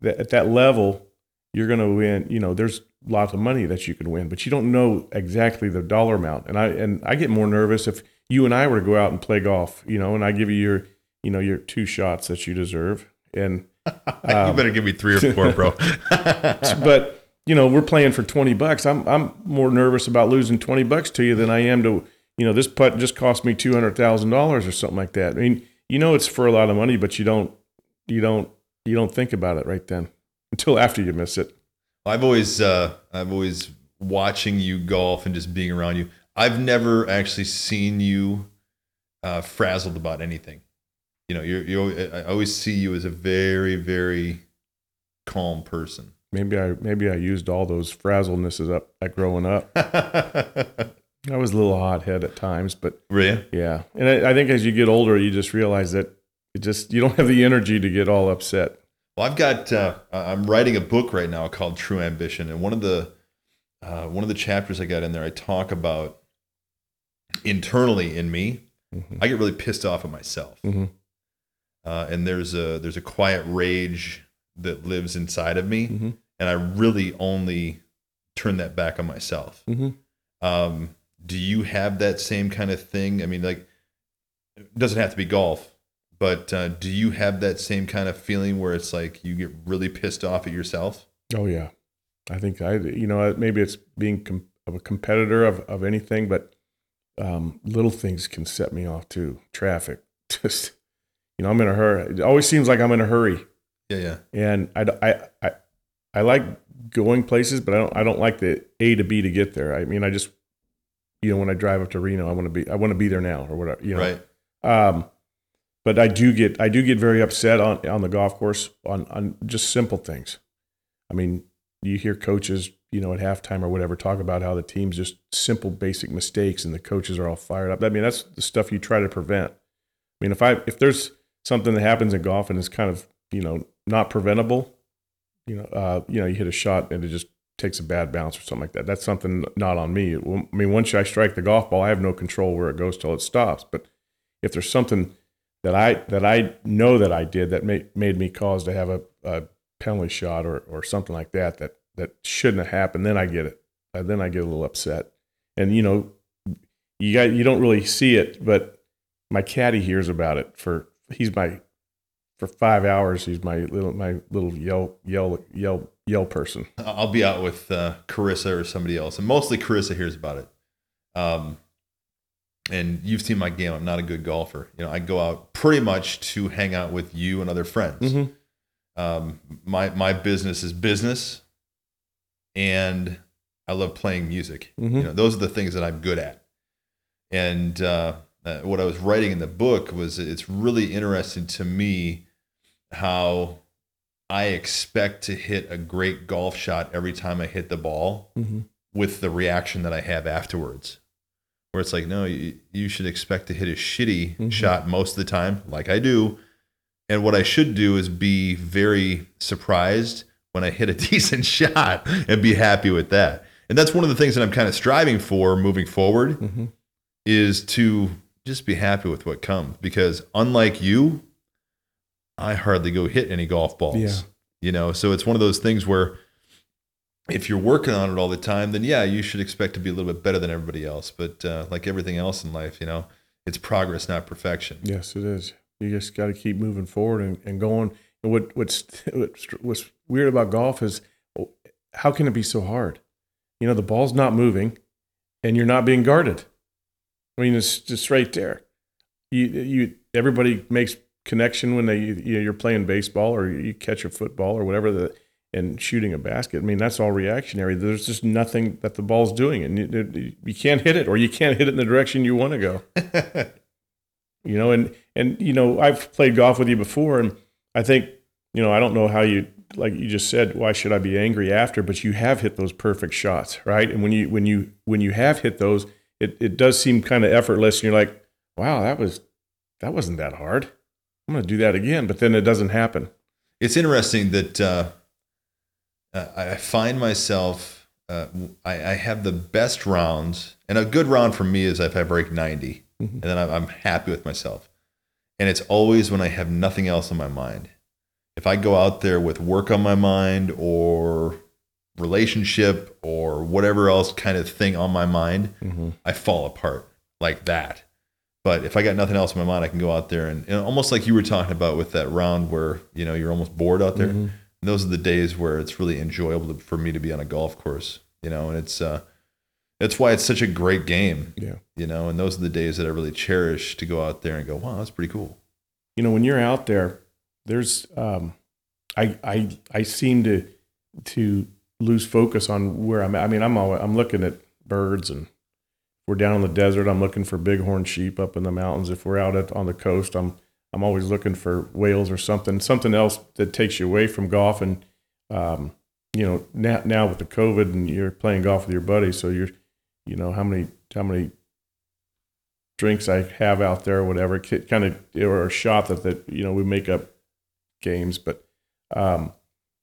that at that level you're going to win. You know there's lots of money that you could win, but you don't know exactly the dollar amount. And I and I get more nervous if you and I were to go out and play golf. You know, and I give you your you know your two shots that you deserve. And (laughs) you better give me three or four, bro. (laughs) but you know we're playing for 20 bucks i'm i'm more nervous about losing 20 bucks to you than i am to you know this putt just cost me $200000 or something like that i mean you know it's for a lot of money but you don't you don't you don't think about it right then until after you miss it I've always, uh, I've always watching you golf and just being around you. I've never actually seen you uh, frazzled about anything. you know, you're, you I always see you as a very, very calm person. Maybe I maybe I used all those frazzlenesses up like growing up. (laughs) I was a little hot head at times, but really? yeah. And I, I think as you get older, you just realize that it just you don't have the energy to get all upset. Well, I've got. Uh, I'm writing a book right now called True Ambition, and one of the uh, one of the chapters I got in there, I talk about internally in me. Mhm. I get really pissed off at myself, Mhm. uh, and there's a there's a quiet rage that lives inside of me, Mhm. and I really only turn that back on myself. Mhm. Um, do you have that same kind of thing? I mean, like, it doesn't have to be golf, but uh, do you have that same kind of feeling where it's like you get really pissed off at yourself? Oh yeah, I think I you know maybe it's being com- of a competitor of of anything, but um, little things can set me off too. Traffic, (laughs) just you know, I'm in a hurry. It always seems like I'm in a hurry, Yeah, yeah. and I I I, I like going places, but I don't I don't like the A to B to get there. I mean, I just you know when I drive up to Reno, I want to be I want to be there now or whatever. You know, Right. um, but I do get I do get very upset on on the golf course on on just simple things. I mean, you hear coaches, you know, at halftime or whatever, talk about how the team's just simple, basic mistakes, and the coaches are all fired up. I mean, that's the stuff you try to prevent. I mean, if I if there's something that happens in golf and it's kind of you know not preventable, you know, uh, you know, you hit a shot and it just takes a bad bounce or something like that. That's something not on me. I mean, once I strike the golf ball, I have no control where it goes till it stops. But if there's something that I that I know that I did that made made me cause to have a, a penalty shot or or something like that that that shouldn't have happened, then I get it. Uh, then I get a little upset. And you know, you got you don't really see it, but my caddy hears about it. For he's my for five hours. He's my little my little yell yell yell yell person. I'll be out with uh, Carissa or somebody else, and mostly Carissa hears about it. Um, and you've seen my game. I'm not a good golfer. You know, I go out pretty much to hang out with you and other friends. Mhm. Um, my my business is business, and I love playing music. Mhm. You know, those are the things that I'm good at. And uh, uh, what I was writing in the book was it's really interesting to me how I expect to hit a great golf shot every time I hit the ball Mhm. with the reaction that I have afterwards. Where it's like, no, you, you should expect to hit a shitty Mhm. shot most of the time, like I do. And what I should do is be very surprised when I hit a (laughs) decent shot and be happy with that. And that's one of the things that I'm kind of striving for moving forward Mhm. is to just be happy with what comes. Because unlike you, I hardly go hit any golf balls. Yeah. You know, so it's one of those things where if you're working on it all the time, then yeah, you should expect to be a little bit better than everybody else. But uh, like everything else in life, you know, it's progress, not perfection. Yes, it is. You just got to keep moving forward and, and going. And what (laughs) what's what's weird about golf is oh, how can it be so hard? You know, the ball's not moving, and you're not being guarded. I mean, it's just right there. You you everybody makes connection when they you know, you're playing baseball or you catch a football or whatever the and shooting a basket. I mean, that's all reactionary. There's just nothing that the ball's doing, and you, you can't hit it, or you can't hit it in the direction you want to go. (laughs) You know and and you know i've played golf with you before and i think you know i don't know how you like you just said why should i be angry after but you have hit those perfect shots right? And when you when you when you have hit those it, it does seem kind of effortless and you're like wow that was that wasn't that hard. I'm going to do that again but then it doesn't happen. It's interesting that uh, uh, I find myself, uh, I, I have the best rounds, and a good round for me is if I break 90, Mhm. and then I'm, I'm happy with myself. And it's always when I have nothing else on my mind. If I go out there with work on my mind or relationship or whatever else kind of thing on my mind, mm-hmm. I fall apart like that. But if I got nothing else in my mind, I can go out there and, and almost like you were talking about with that round where you know you're almost bored out there. Mhm. Those are the days where it's really enjoyable for me to be on a golf course. You know, and it's uh, that's why it's such a great game. yeah You know, and those are the days that I really cherish to go out there and go, wow, that's pretty cool. you know when you're out there there's um i i i seem to to lose focus on where i'm at. i mean i'm always, i'm looking at birds and if we're down in the desert i'm looking for bighorn sheep up in the mountains if we're out at, on the coast i'm I'm always looking for whales or something, something else that takes you away from golf. And um, you know, now now with the COVID and you're playing golf with your buddies, so you're, you know, how many how many drinks I have out there, or whatever, kind of or a shot that that you know we make up games, but um,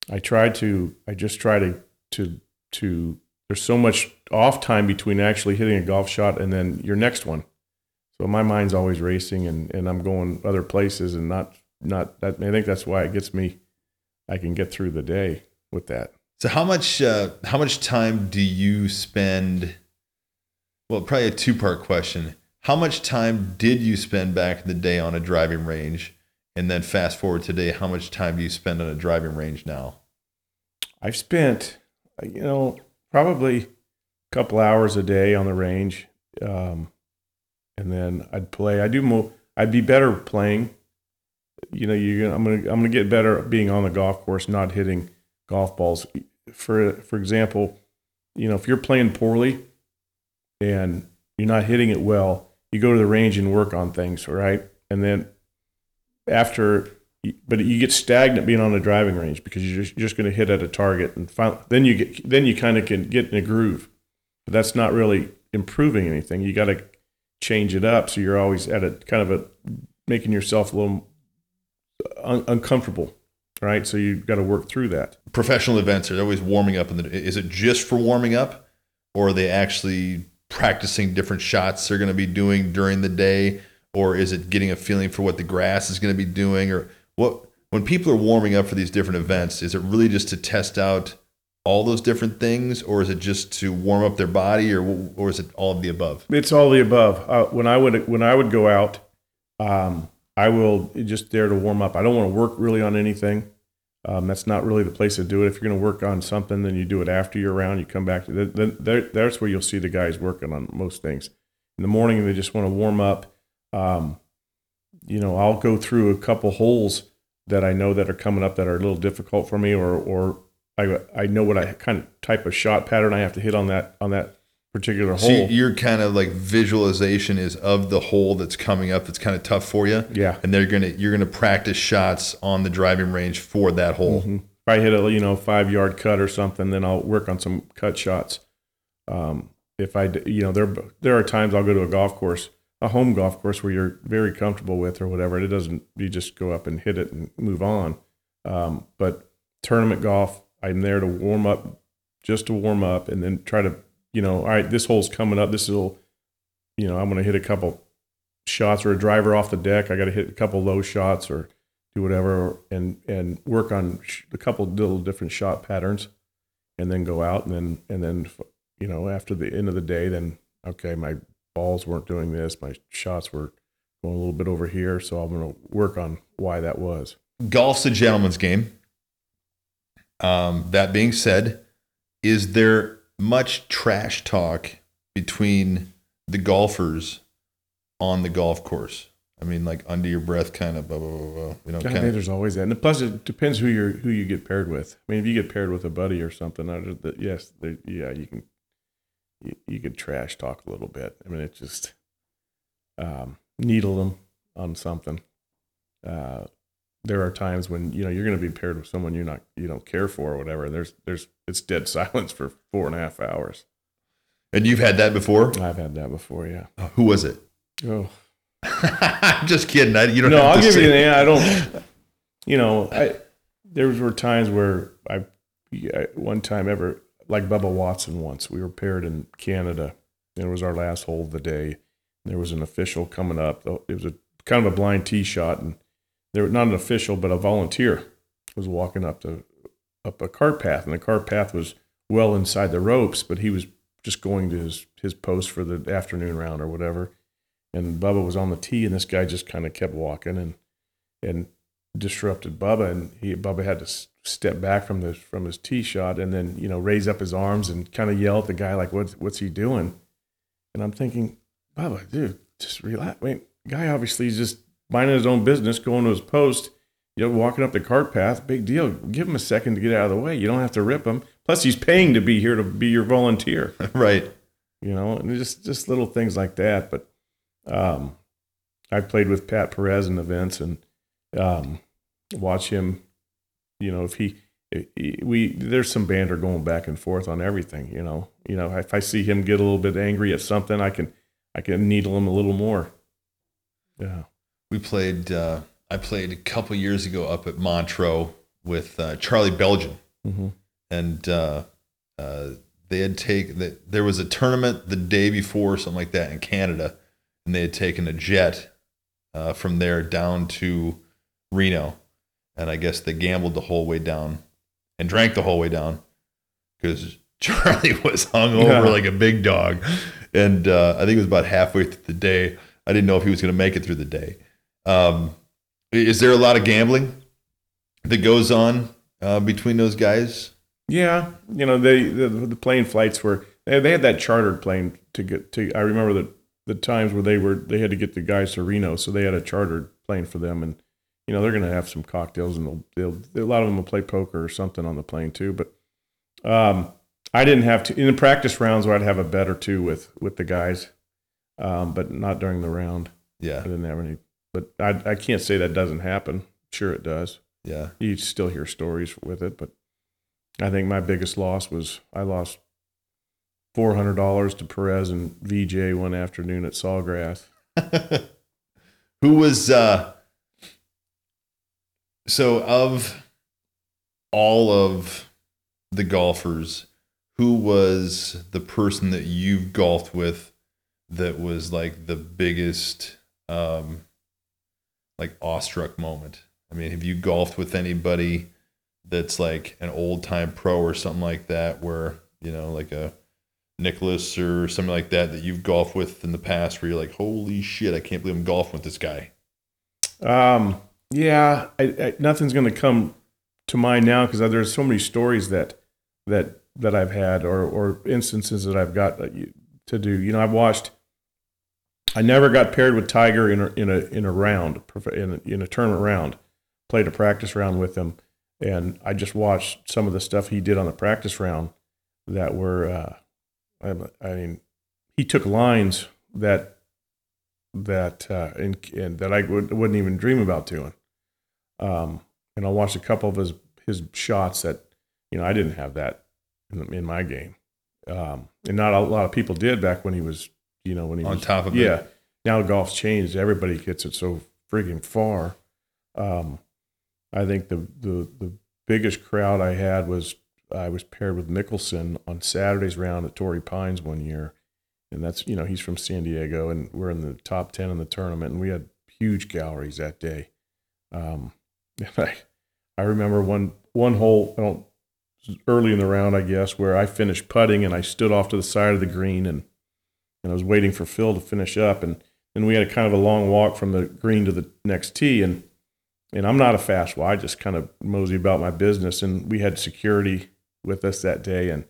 I try to I just try to to to there's so much off time between actually hitting a golf shot and then your next one. So my mind's always racing and, and I'm going other places and not not that I think that's why it gets me I can get through the day with that. So how much uh, how much time do you spend? Well, probably a two part question. How much time did you spend back in the day on a driving range, and then fast forward today, how much time do you spend on a driving range now? I've spent you know probably a couple hours a day on the range, um, and then I'd play. I do more. I'd be better playing. You know, you I'm gonna I'm gonna get better at being on the golf course, not hitting golf balls. For for example, you know, if you're playing poorly and you're not hitting it well, you go to the range and work on things, right? And then after, but you get stagnant being on the driving range because you're just, just going to hit at a target, and finally, then you get then you kind of can get in a groove. But that's not really improving anything. You got to change it up so you're always at a kind of a making yourself a little un- uncomfortable right so you've got to work through that Professional events are always warming up. The, is it just for warming up, or are they actually practicing different shots they're going to be doing during the day, or is it getting a feeling for what the grass is going to be doing, or what? When people are warming up for these different events, is it really just to test out all those different things, or is it just to warm up their body, or or is it all of the above? it's all the above. Uh, when i would when i would go out um, i will just there to warm up. I don't want to work really on anything. Um, that's not really the place to do it. If you're going to work on something then you do it after you're around you come back to then there, that's where you'll see the guys working on most things. In the morning they just want to warm up. Um, you know i'll go through a couple holes that i know that are coming up that are a little difficult for me or or i, I know what i kind of type of shot pattern i have to hit on that on that particular hole your kind of like visualization is of the hole that's coming up that's kind of tough for you. Yeah. And they're gonna you're gonna practice shots on the driving range for that hole. If I hit a you know five yard cut or something, then I'll work on some cut shots. Um, if I you know there there are times I'll go to a golf course, a home golf course where you're very comfortable with or whatever. It doesn't you just go up and hit it and move on. Um, but tournament golf, I'm there to warm up, just to warm up, and then try to you know all right this hole's coming up. This will you know I'm going to hit a couple shots or a driver off the deck. I got to hit a couple low shots or do whatever and and work on a couple little different shot patterns and then go out and then and then you know after the end of the day then okay my balls weren't doing this my shots were going a little bit over here so i'm going to work on why that was Golf's a gentleman's game. Um, that being said, is there much trash talk between the golfers on the golf course? I mean, like under your breath, kind of blah blah blah. blah you know, I think there's always that and plus it depends who you're who you get paired with i mean if you get paired with a buddy or something I just, yes there, yeah you can you, you could trash talk a little bit i mean it just um, needle them on something uh, there are times when you know you're going to be paired with someone you're not you don't care for or whatever and there's there's it's dead (laughs) silence for four and a half hours And you've had that before. i've had that before yeah uh, Who was it? oh (laughs) I'm just kidding. I, you don't. no, I'll give you an. I don't. You know, I there were times where I, I one time ever like Bubba Watson once. We were paired in Canada. and It was our last hole of the day. There was an official coming up. It was a kind of a blind tee shot, and there was not an official, but a volunteer was walking up to up a cart path, and the cart path was well inside the ropes, but he was just going to his his post for the afternoon round or whatever and Bubba was on the tee, and this guy just kind of kept walking and and disrupted Bubba, and he Bubba had to step back from the from his tee shot, and then you know raise up his arms and kind of yell at the guy like, "What's what's he doing?" And I'm thinking, Bubba, dude, just relax. Wait, guy obviously just minding his own business, going to his post. You know, walking up the cart path, big deal. Give him a second to get out of the way. You don't have to rip him. Plus, he's paying to be here to be your volunteer (laughs) right. you know, and just just little things like that. But um, I played with Pat Perez in events and um, watch him. You know, if he, he- we there's some banter going back and forth on everything. You know, you know, if I see him get a little bit angry at something, I can I can needle him a little more. Yeah. We played. Uh, I played a couple years ago up at Montreux with uh, Charlie Beljan, hmm and uh, uh, they had taken that there was a tournament the day before, something like that, in Canada, and they had taken a jet uh, from there down to Reno, and I guess they gambled the whole way down and drank the whole way down because (laughs) Charlie was hungover Yeah. like a big dog, and uh, I think it was about halfway through the day. I didn't know if he was going to make it through the day. Um, is there a lot of gambling that goes on uh, between those guys? Yeah, you know they the, the plane flights were they, they had that chartered plane to get to. I remember the the times where they were they had to get the guys to Reno, so they had a chartered plane for them, and you know they're going to have some cocktails and they'll, they'll a lot of them will play poker or something on the plane too. But um, I didn't have to in the practice rounds where I'd have a bet or two with with the guys, um, but not during the round. Yeah, I didn't have any, but I I can't say that doesn't happen. Sure, it does yeah. you still hear stories with it, but I think my biggest loss was I lost four hundred dollars to Perez and VJ one afternoon at Sawgrass. (laughs) Who was uh so of all of the golfers, who was the person that you've golfed with that was like the biggest um like awestruck moment? I mean, have you golfed with anybody that's like an old time pro or something like that where, you know, like a Nicklaus or something like that that you've golfed with in the past where you're like, holy shit, I can't believe I'm golfing with this guy. Um, yeah, I, I, nothing's going to come to mind now because there's so many stories that that that I've had or or instances that I've got to do. You know, I've watched. I never got paired with Tiger in a in a in a round in a, in a tournament round. Played a practice round with him, and I just watched some of the stuff he did on the practice round that were. Uh, I, I mean, he took lines that that uh, and, and that I would, wouldn't even dream about doing. Um, and I watched a couple of his his shots that you know I didn't have that in, in my game, um, and not a lot of people did back when he was you know when he On was top of it. yeah. Now golf's changed; everybody gets it so freaking far. Um, I think the the the biggest crowd I had was I was paired with Mickelson on Saturday's round at Torrey Pines one year, and that's you know he's from San Diego, and we're in the top ten in the tournament, and we had huge galleries that day. Um, (laughs) I I remember one one hole I don't, early in the round, I guess, where I finished putting and I stood off to the side of the green and and I was waiting for Phil to finish up, and then we had a kind of a long walk from the green to the next tee, and and I'm not a fast one. I just kind of mosey about my business, and we had security with us that day, and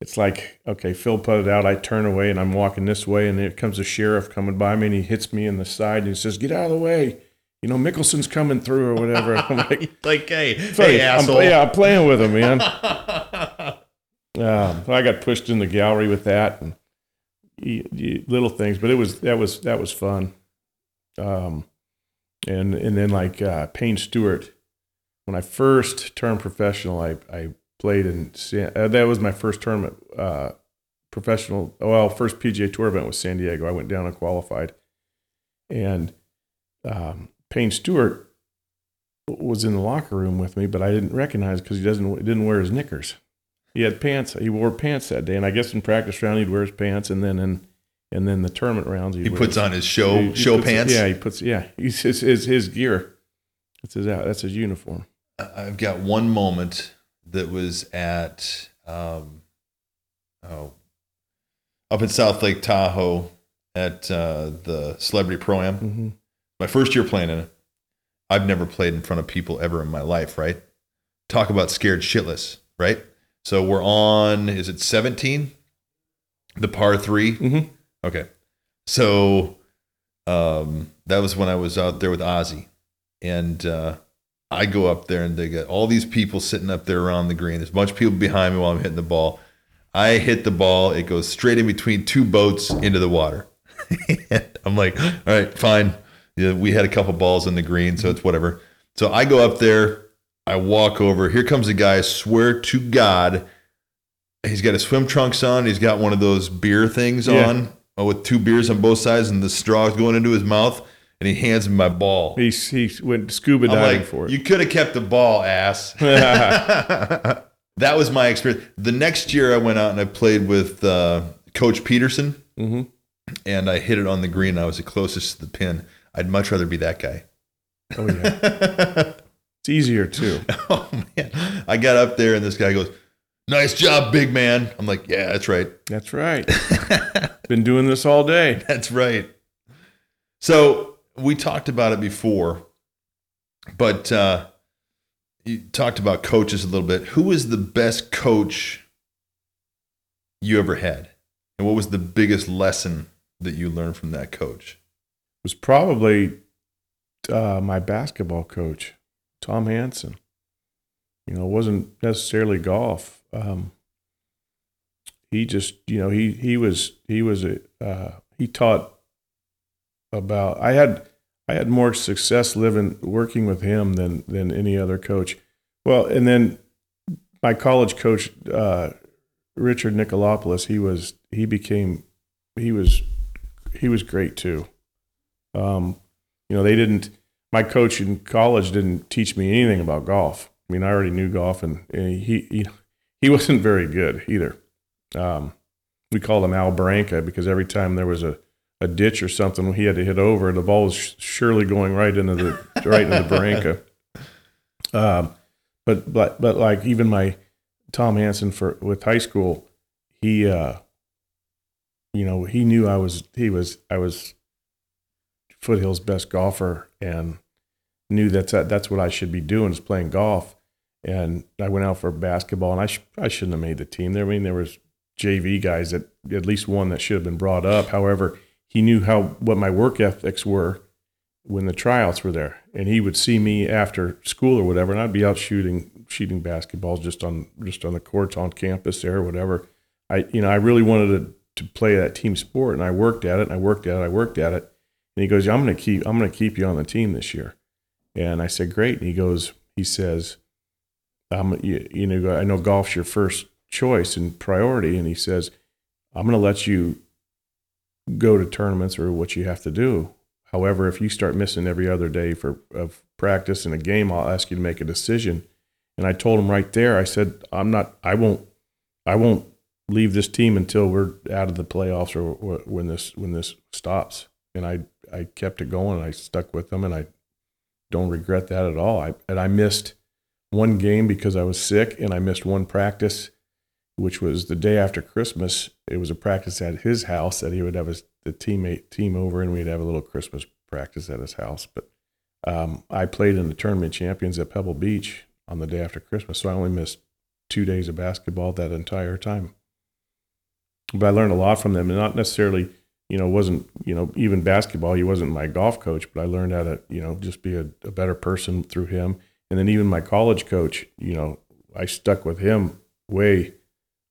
it's like, okay, Phil put it out. I turn away and I'm walking this way, and here comes a sheriff coming by me, and he hits me in the side and he says, "Get out of the way." You know, Mickelson's coming through or whatever. I'm (laughs) like, like, hey, "Hey, hey, I'm, asshole. yeah, I'm playing with him, man. (laughs) Um, I got pushed in the gallery with that and little things, but it was that was that was fun. Um, and and then like uh, Payne Stewart, when I first turned professional, I I played in uh, that was my first tournament uh, professional. Well, first PGA Tour event was San Diego. I went down and qualified, and um, Payne Stewart was in the locker room with me, but I didn't recognize because he doesn't didn't wear his knickers. He had pants. He wore pants that day, and I guess in practice round he'd wear his pants, and then in and then the tournament rounds He puts on his show he- he show puts- pants. Yeah, he puts yeah. He's his his, his gear. That's his out. That's his uniform. I've got one moment that was at um, oh up in South Lake Tahoe at uh, the Celebrity Pro Am. hmm My first year playing in it. I've never played in front of people ever in my life, right? Talk about scared shitless, right? So we're on, is it 17? The par 3 Mhm. Okay. So um, that was when I was out there with Ozzie. And uh, I go up there and they got all these people sitting up there around the green. There's a bunch of people behind me while I'm hitting the ball. I hit the ball, it goes straight in between two boats into the water. (laughs) I'm like, all right, fine. Yeah, we had a couple balls in the green, so it's whatever. So I go up there, I walk over. Here comes a guy. I swear to God, he's got his swim trunks on. He's got one of those beer things Yeah. on uh, with two beers on both sides and the straws going into his mouth. And he hands me my ball. He he went scuba diving like, for it. you could have kept the ball, ass. (laughs) that was my experience. The next year, I went out and I played with uh, Coach Peterson, Mhm. and I hit it on the green. I was the closest to the pin. I'd much rather be that guy. oh yeah, (laughs) it's easier too. (laughs) oh man, I got up there, and this guy goes, "Nice job, big man." I'm like, "Yeah, that's right. That's right. (laughs) Been doing this all day. That's right." So we talked about it before, but uh, you talked about coaches a little bit. Who was the best coach you ever had, and what was the biggest lesson that you learned from that coach? was probably uh, my basketball coach, Tom Hansen. You know, it wasn't necessarily golf. Um, he just, you know, he he was he was a uh, he taught about. I had I had more success living working with him than than any other coach. Well, and then my college coach, uh, Richard Nicolopoulos, he was he became he was he was great too. Um, you know, they didn't. My coach in college didn't teach me anything about golf. I mean, I already knew golf, and, he, he he (laughs) wasn't very good either. Um, we called him Al Branca because every time there was a, a ditch or something, he had to hit over. The ball was surely going right into the right into the Branca. (laughs) Um, but but but like even my Tom Hansen for with high school, he uh, you know he knew I was he was I was Foothill's best golfer and knew that's uh, that's what I should be doing is playing golf. And I went out for basketball, and I sh- I shouldn't have made the team. There, I mean, there was JV guys that at least one that should have been brought up. However, he knew how what my work ethics were when the tryouts were there, and he would see me after school or whatever, and I'd be out shooting shooting basketballs just on just on the courts on campus there or whatever. I you know I really wanted to to play that team sport, and I worked at it, and I worked at it, I worked at it. And he goes, "I'm going to keep I'm going to keep you on the team this year." And I said, "Great." And he goes, he says, you, you know, I know golf's your first choice and priority." And he says, "I'm going to let you go to tournaments or what you have to do. However, if you start missing every other day for of practice and a game, I'll ask you to make a decision." And I told him right there, I said, "I'm not. I won't. I won't leave this team until we're out of the playoffs or, or when this when this stops." And I I kept it going. And I stuck with them, and I don't regret that at all. I and I missed one game because I was sick, and I missed one practice, which was the day after Christmas. It was a practice at his house that he would have his the teammate team over, and we'd have a little Christmas practice at his house. But um, I played in the tournament champions at Pebble Beach on the day after Christmas, so I only missed two days of basketball that entire time. But I learned a lot from them, and not necessarily you know, wasn't, you know, even basketball, he wasn't my golf coach, but I learned how to, you know, just be a, a better person through him. And then even my college coach, you know, I stuck with him way,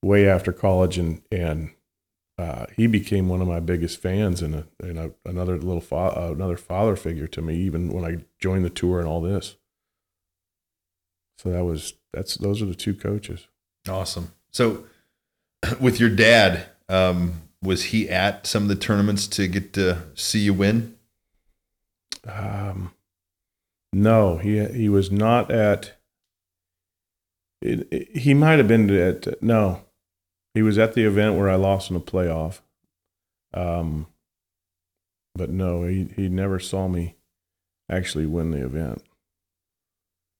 way after college and, and, uh, he became one of my biggest fans and, a, and a, another little fa- uh, another father figure to me, even when I joined the tour and all this. So that was that's those are the two coaches. Awesome. So, (clears throat) with your dad, um, was he at some of the tournaments to get to see you win? Um, no, he he was not at. It, it- he might have been at no, he was at the event where I lost in a playoff. Um, but no, he he never saw me actually win the event.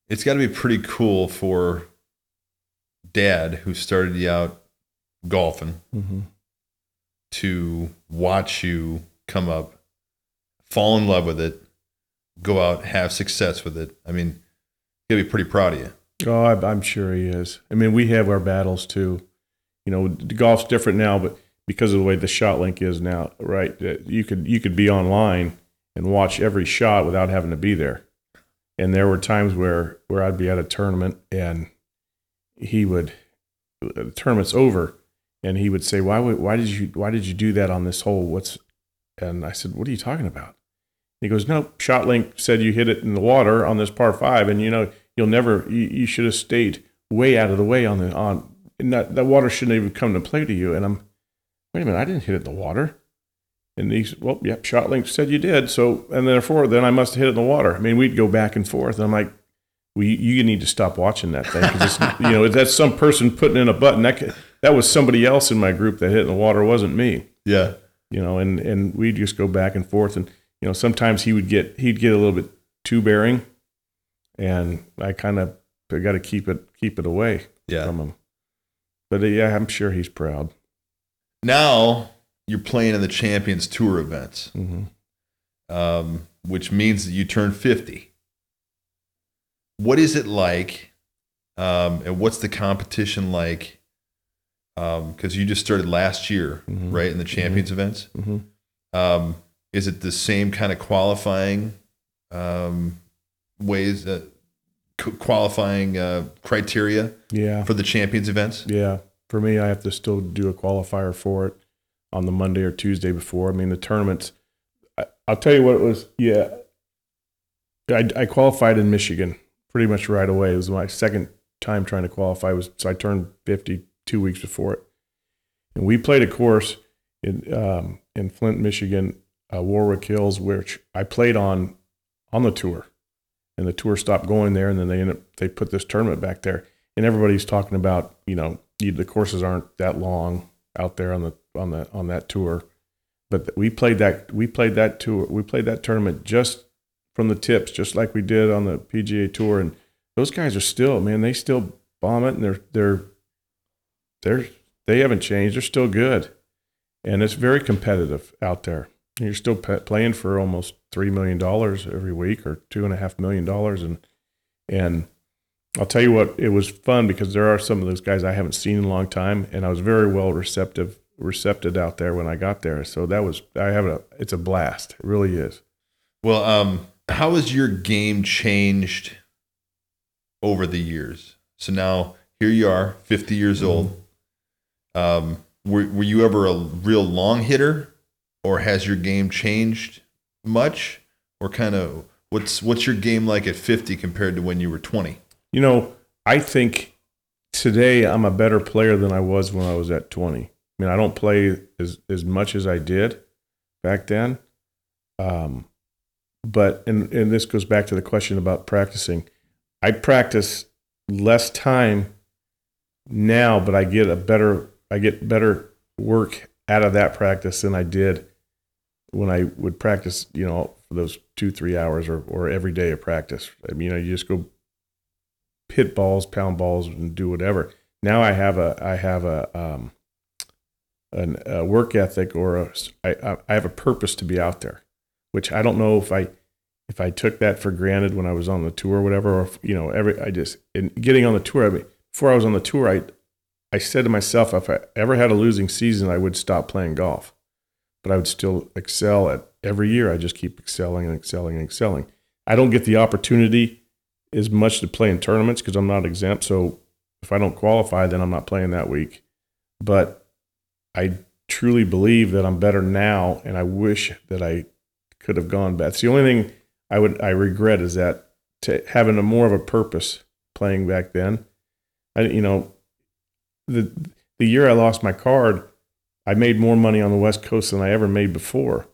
It's got to be pretty cool for dad, who started you out golfing, Mm-hmm. To watch you come up, fall in love with it, go out, have success with it. I mean, he'll be pretty proud of you. Oh, I'm sure he is. I mean, we have our battles too. You know, golf's different now, but because of the way the ShotLink is now, right? Uh, you could you could be online and watch every shot without having to be there. And there were times where where I'd be at a tournament and he would uh, the tournament's over and he would say, "Why would why did you why did you do that on this hole? What's?" And I said, "What are you talking about?" He goes, no, ShotLink said you hit it in the water on this par five, and you know you'll never. You, you should have stayed way out of the way on the on. That that water shouldn't even come to play to you. And I'm, wait a minute, I didn't hit it in the water. And he's, well, yep, ShotLink said you did. So, and therefore, then I must have hit it in the water. I mean, we'd go back and forth. And I'm like, well, you, you need to stop watching that thing because you know that's some person putting in a button. That could, that was somebody else in my group that hit in the water. Wasn't me Yeah. you know, and and we'd just go back and forth, and you know, sometimes he would get he'd get a little bit too bearing, and I kind of I got to keep it keep it away Yeah. from him. But uh, yeah, I'm sure he's proud. Now you're playing in the Champions Tour events, hmm um, which means that you turn 50. What is it like? Um, and what's the competition like? Because you just started last year, Mhm. right, in the Champions events. hmm Um, is it the same kind of qualifying um, ways, uh, qu- qualifying uh, criteria Yeah, for the Champions events? yeah. For me, I have to still do a qualifier for it on the Monday or Tuesday before. I mean, the tournaments. I, I'll tell you what it was. Yeah, I, I qualified in Michigan pretty much right away. It was my second time trying to qualify. It was so I turned fifty two weeks before it, and we played a course in um, in Flint, Michigan, uh, Warwick Hills, which I played on on the tour, and the tour stopped going there, and then they ended up, they put this tournament back there, and everybody's talking about you know the courses aren't that long out there on the on the on that tour, but we played that we played that tour we played that tournament just from the tips, just like we did on the PGA Tour, and those guys are still man, they still bomb it, and they're they're they're they haven't changed, they're still good, and it's very competitive out there. And you're still pa- playing for almost three million dollars every week, or two and a half million dollars, and and I'll tell you what, it was fun because there are some of those guys I haven't seen in a long time, and I was very well receptive receptive out there when I got there. So that was I have a it's a blast. It really is. Well, um, how has your game changed over the years? So now here you are, 50 years old. Um, were, were you ever a real long hitter, or has your game changed much, or kind of what's what's your game like at 50 compared to when you were 20? You know, I think today I'm a better player than I was when I was at 20. I mean, I don't play as as much as I did back then. Um, but and and this goes back to the question about practicing. I practice less time now, but I get a better I get better work out of that practice than I did when I would practice, you know, for those two, three hours or, or every day of practice. I mean, you know, you just go hit balls, pound balls, and do whatever. Now I have a I have a um, an, a work ethic or a I, I have a purpose to be out there, which I don't know if I if I took that for granted when I was on the tour or whatever, or if, you know, every I just in getting on the tour. I mean, before I was on the tour, I I said to myself, if I ever had a losing season, I would stop playing golf, but I would still excel at every year. I just keep excelling and excelling and excelling. I don't get the opportunity as much to play in tournaments because I'm not exempt. So if I don't qualify, then I'm not playing that week. But I truly believe that I'm better now, and I wish that I could have gone back. The only thing I would I regret is that having a more of a purpose playing back then. I you know the the year I lost my card, I made more money on the West Coast than I ever made before.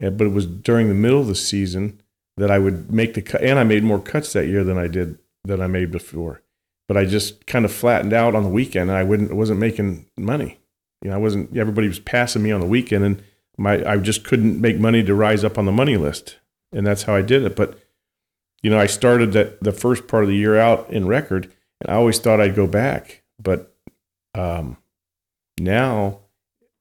Yeah, but it was during the middle of the season that I would make the cut, and I made more cuts that year than I did than I made before. But I just kind of flattened out on the weekend, and I wouldn't wasn't making money. You know, I wasn't. Everybody was passing me on the weekend, and my I just couldn't make money to rise up on the money list, and that's how I did it. But you know, I started that the first part of the year out in record, and I always thought I'd go back, but um, now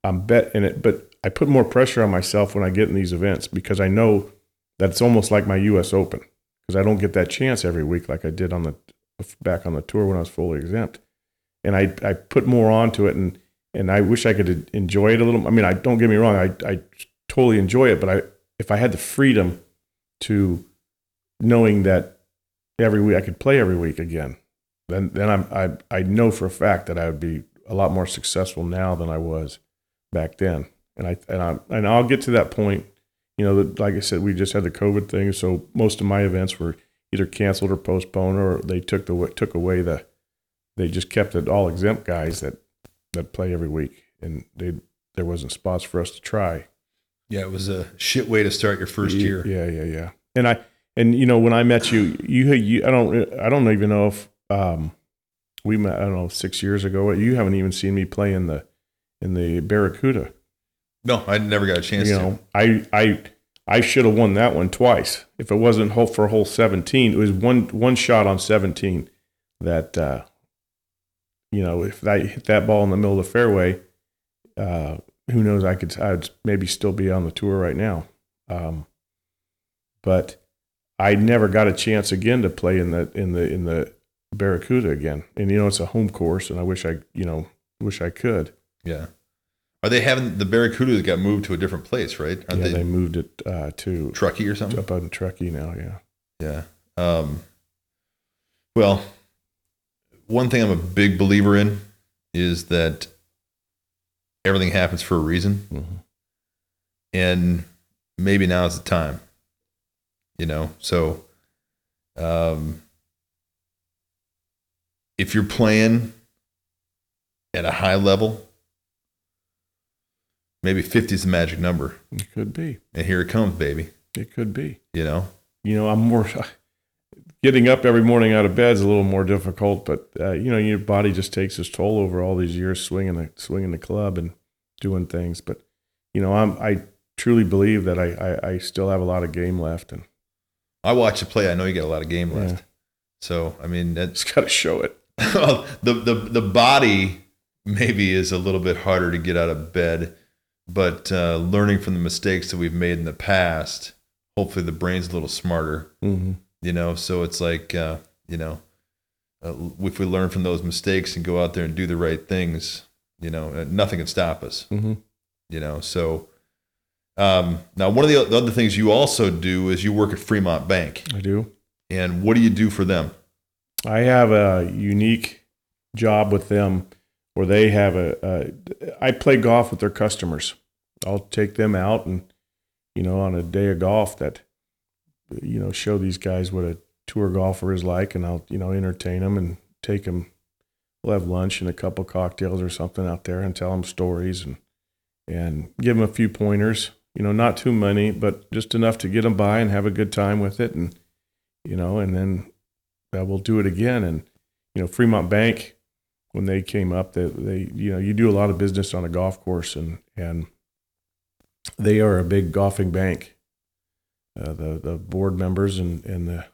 I'm bet in it. But I put more pressure on myself when I get in these events because I know that it's almost like my U.S. Open because I don't get that chance every week like I did on the back on the tour when I was fully exempt, and I I put more onto it and and I wish I could enjoy it a little. I mean, I don't get me wrong, I I totally enjoy it, but I if I had the freedom to knowing that every week I could play every week again, then then I'm I I know for a fact that I would be a lot more successful now than I was back then. And I and I and I'll get to that point you know, the, like I said, we just had the COVID thing, so most of my events were either canceled or postponed, or they took the took away the, they just kept it all exempt guys that that play every week, and they there wasn't spots for us to try. Yeah, it was a shit way to start your first year. Yeah, yeah, yeah. And I and you know when I met you, you you I don't I don't even know if um we met I don't know six years ago. You haven't even seen me play in the in the Barracuda. No, I never got a chance You to. know, I I I should have won that one twice. If it wasn't for hole seventeen, it was one one shot on seventeen that uh you know if I hit that ball in the middle of the fairway, uh who knows? I could I'd maybe still be on the tour right now. Um, but I never got a chance again to play in the in the in the Barracuda again. And you know it's a home course, and I wish I you know wish I could. Yeah. Are they having the Barracudas got moved to a different place, right? Aren't yeah, they, they moved it uh, to Truckee or something? up out in Truckee now. Yeah. Yeah. Um, well, one thing I'm a big believer in is that everything happens for a reason, Mhm. and maybe now is the time. You know, so um, if you're playing at a high level, maybe 50 is the magic number, It could be. and here it comes, baby. It could be. You know, You know, I'm more getting up every morning out of bed is a little more difficult, but uh, you know, your body just takes its toll over all these years swinging the swinging the club and doing things. But you know, I'm I truly believe that I I, I still have a lot of game left, and I watch you play. I know you got a lot of game left. Yeah. So I mean, that's (laughs) got to show it. Well, the the the body maybe is a little bit harder to get out of bed, but uh, learning from the mistakes that we've made in the past, hopefully the brain's a little smarter. Mm-hmm. You know, so it's like uh, you know, uh, if we learn from those mistakes and go out there and do the right things, you know, uh, nothing can stop us. Mm-hmm. You know, so. Um, now, one of the the other things you also do is you work at Fremont Bank, I do. and what do you do for them? I have a unique job with them where they have a, a I play golf with their customers. I'll take them out and you know on a day of golf that you know show these guys what a tour golfer is like and I'll you know entertain them and take them we'll have lunch and a couple cocktails or something out there and tell them stories and and give them a few pointers you know not too many but just enough to get them by and have a good time with it and you know and then uh, we'll do it again. And you know, Fremont Bank, when they came up, they, they you know you do a lot of business on a golf course, and and they are a big golfing bank. Uh, the the board members and and the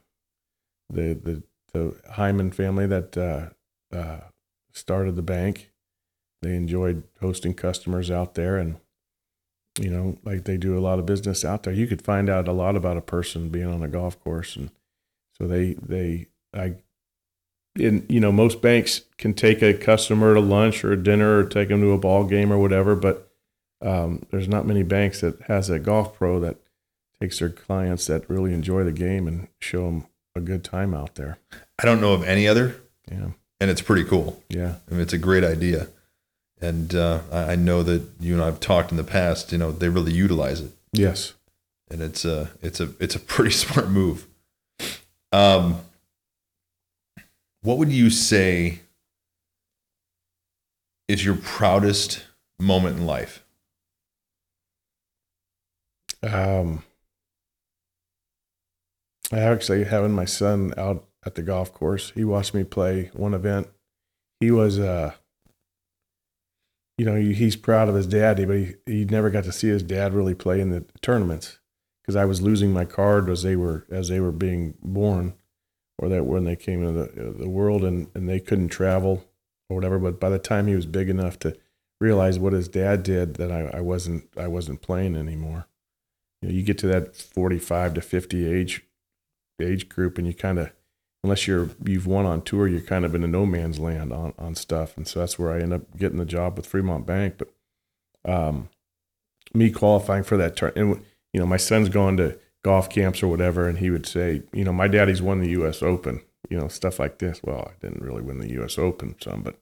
the the, the Hyman family that uh, uh, started the bank, they enjoyed hosting customers out there and. You know, like they do a lot of business out there. You could find out a lot about a person being on a golf course, and so they they I in you know most banks can take a customer to lunch or dinner or take them to a ball game or whatever, but um, there's not many banks that has a golf pro that takes their clients that really enjoy the game and show them a good time out there. I don't know of any other, Yeah, and it's pretty cool. yeah, I mean, it's a great idea, and uh, I I know that you and I've talked in the past. You know, they really utilize it, yes. and it's a it's a it's a pretty (laughs) smart move. Um, what would you say is your proudest moment in life? Um, I actually having my son out at the golf course. He watched me play one event. He was, uh, you know, he, he's proud of his daddy, but he, he never got to see his dad really play in the tournaments because I was losing my card as they were as they were being born, or that when they came into the the world and and they couldn't travel or whatever. But by the time he was big enough to realize what his dad did, that I, I wasn't I wasn't playing anymore you know, you get to that 45 to 50 age age group and you kind of unless you're you've won on tour you're kind of in a no man's land on on stuff and so that's where I end up getting the job with Fremont Bank but um me qualifying for that turn and you know my son's going to golf camps or whatever and he would say you know my daddy's won the US Open you know stuff like this well I didn't really win the US Open some but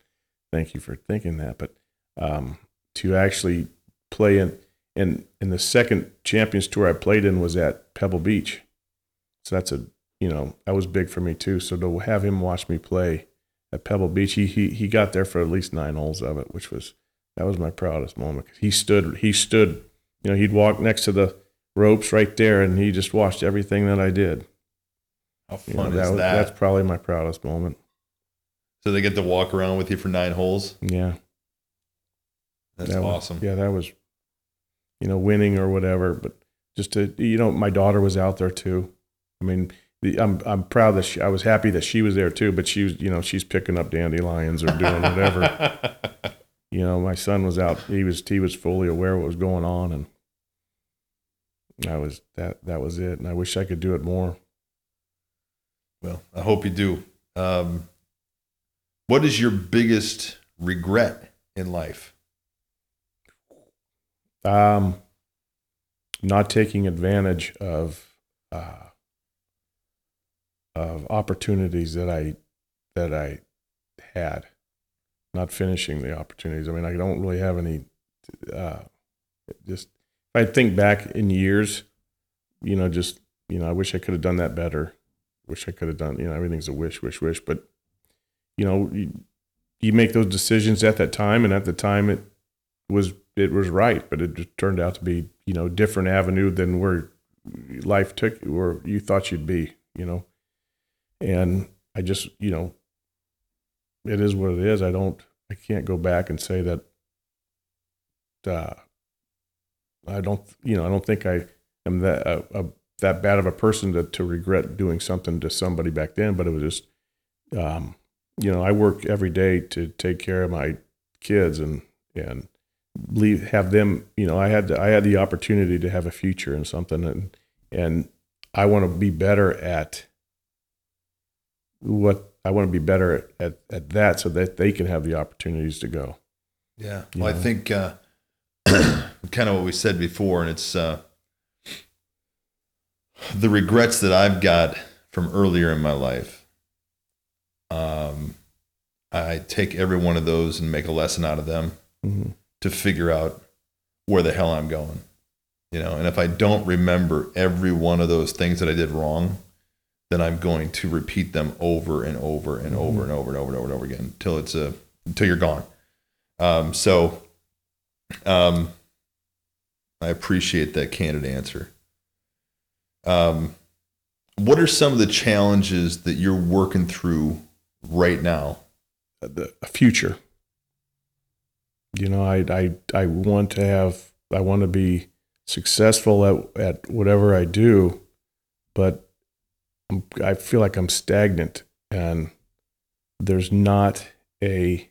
thank you for thinking that but um to actually play in and and the second Champions Tour I played in was at Pebble Beach, so that's a you know that was big for me too. So to have him watch me play at Pebble Beach, he he he got there for at least nine holes of it, which was that was my proudest moment. He stood he stood, you know, he'd walk next to the ropes right there, and he just watched everything that I did. How You fun know, is that was- that? That's probably my proudest moment. so they get to walk around with you for nine holes. Yeah. That's That was- awesome. yeah, that was, you know, winning or whatever. But just to, you know, my daughter was out there too. I mean, the, I'm I'm proud that she, I was happy that she was there too. But she was, you know, she's picking up dandelions or doing whatever. (laughs) you know, my son was out. He was he was fully aware what was going on, and I was that that was it. And I wish I could do it more. Well, I hope you do. Um, what is your biggest regret in life? Um, not taking advantage of uh, of opportunities that I that I had, not finishing the opportunities. I mean, I don't really have any. Uh, just I think back in years, you know, just you know, I wish I could have done that better. Wish I could have done. You know, everything's a wish, wish, wish. But you know, you, you make those decisions at that time, and at the time it was it was right, but it just turned out to be you know different avenue than where life took you, where you thought you'd be, you know. And I just you know, it is what it is. I don't I can't go back and say that. Uh, I don't you know I don't think I am that uh, uh, that bad of a person to to regret doing something to somebody back then, but it was just um, you know I work every day to take care of my kids and and leave have them you know i had the, i had the opportunity to have a future in something and and i want to be better at what i want to be better at at that so that they can have the opportunities to go Yeah. You Well, I think uh, (coughs) kind of what we said before, and it's uh, the regrets that I've got from earlier in my life. Um, I take every one of those and make a lesson out of them mm-hmm. to figure out where the hell I'm going. You know, and if I don't remember every one of those things that I did wrong, then I'm going to repeat them over and over and over and over and over and over and over again until it's a until you're gone. Um, so, um, I appreciate that candid answer. Um, what are some of the challenges that you're working through right now? the future you know i i i want to have i want to be successful at at whatever i do but I'm, i feel like i'm stagnant and there's not a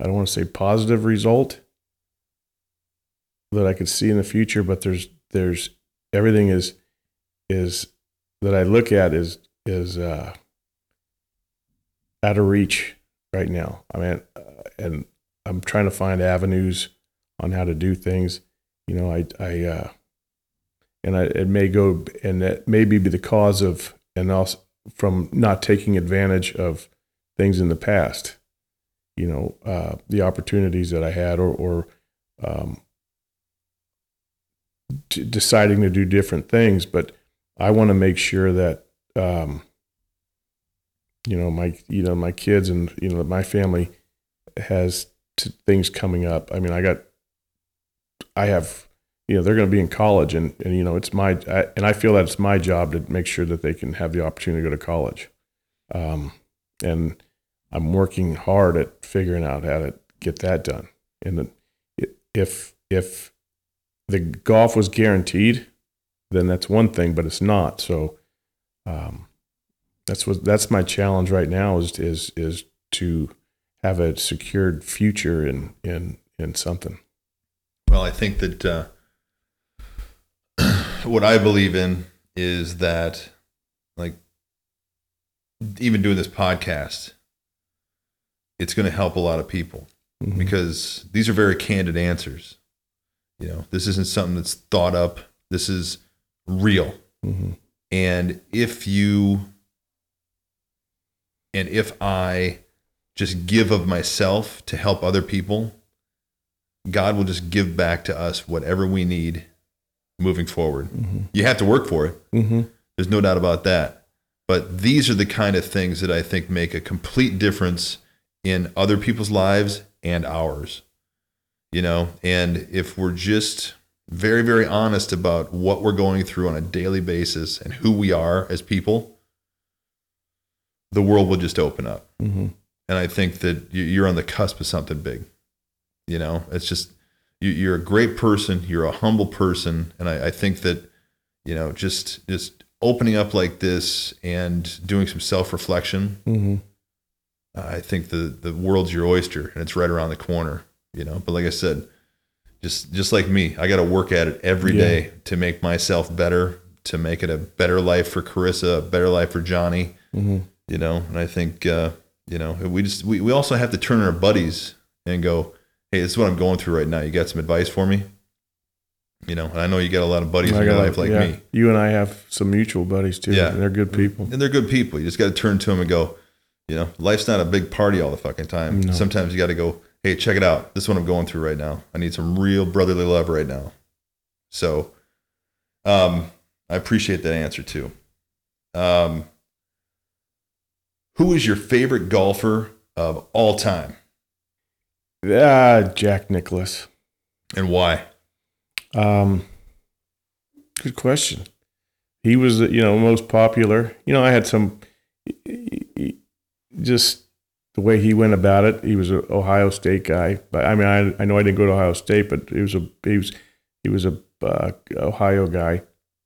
i don't want to say positive result that i could see in the future but there's there's everything is is that i look at is is uh out of reach right now. I mean, uh, and I'm trying to find avenues on how to do things. You know, I, I, uh, and I, it may go, and that may be the cause of, and also from not taking advantage of things in the past. You know, uh, the opportunities that I had, or, or um, t- deciding to do different things. But I want to make sure that. Um, you know my you know my kids and you know my family has t- things coming up i mean i got i have you know they're going to be in college and and you know it's my I, and i feel that it's my job to make sure that they can have the opportunity to go to college um and i'm working hard at figuring out how to get that done and if if the golf was guaranteed then that's one thing but it's not so um that's what that's my challenge right now is is is to have a secured future in in in something. Well, I think that uh, (clears throat) what I believe in is that, like, even doing this podcast, it's going to help a lot of people Mhm. because these are very candid answers. You know, this isn't something that's thought up. This is real. Mhm. And if you and if I just give of myself to help other people, God will just give back to us whatever we need moving forward. You have to work for it. Mm-hmm. There's no doubt about that. But these are the kind of things that I think make a complete difference in other people's lives and ours. You know, and if we're just very, very honest about what we're going through on a daily basis and who we are as people, the world will just open up. Mm-hmm. And I think that you- you're on the cusp of something big. You know, it's just you, you're a great person. You're a humble person, and I, I think that you know just just opening up like this and doing some self reflection. Mm-hmm. I think the the world's your oyster, and it's right around the corner. You know, but like I said, just just like me, I got to work at it every Yeah. day to make myself better, to make it a better life for Carissa, a better life for Johnny Mm-hmm. you know and i think uh you know we just we, we also have to turn our buddies and go hey this is what i'm going through right now you got some advice for me you know and i know you got a lot of buddies in your life like yeah, me You and I have some mutual buddies too. Yeah. and they're good people. and they're good people you just got to turn to them and go you know life's not a big party all the fucking time No. sometimes you got to go hey check it out this is what i'm going through right now i need some real brotherly love right now so um i appreciate that answer too um who is your favorite golfer of all time Ah, Jack Nicklaus. and why Um, good question. He was, you know, most popular. You know, I had some, just the way he went about it. He was an Ohio State guy, but I mean, I, I know I didn't go to Ohio State, but he was a he was he was a uh, Ohio guy.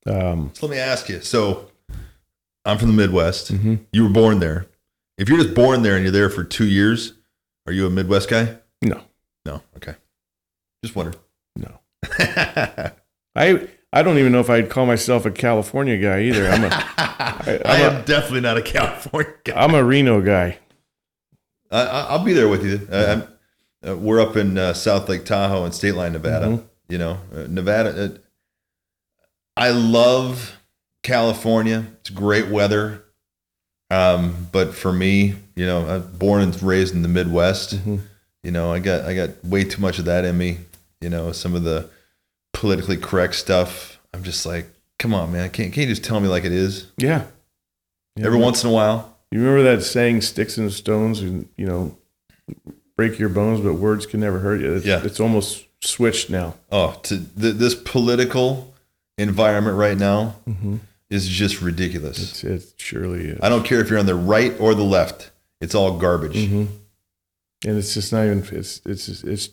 Um, so let me ask you so i'm from the midwest mhm. you were born there if you're just born there and you're there for two years are you a midwest guy No, no okay just wonder. no. (laughs) I I don't even know if I'd call myself a California guy either. I'm a (laughs) I, I'm am definitely not a California guy. I'm a Reno guy. I, I- I'll be there with you. I'm, uh, we're up in uh, South Lake Tahoe and State Line, Nevada. Mhm. You know, uh, Nevada. Uh, I love California. It's great weather. Um, but for me, you know, I'm born and raised in the Midwest. Mhm. You know, I got I got way too much of that in me. You know, some of the politically correct stuff. I'm just like, come on, man. Can't can't you just tell me like it is? Yeah. Yeah. Every once in a while. You remember that saying, "Sticks and stones, and you know, break your bones, but words can never hurt you." It's, Yeah. it's almost switched now. Oh, to th- this political environment right now Mm-hmm. is just ridiculous. It's, it surely is, I don't care if you're on the right or the left. It's all garbage. Mhm. and it's just not even. It's it's it's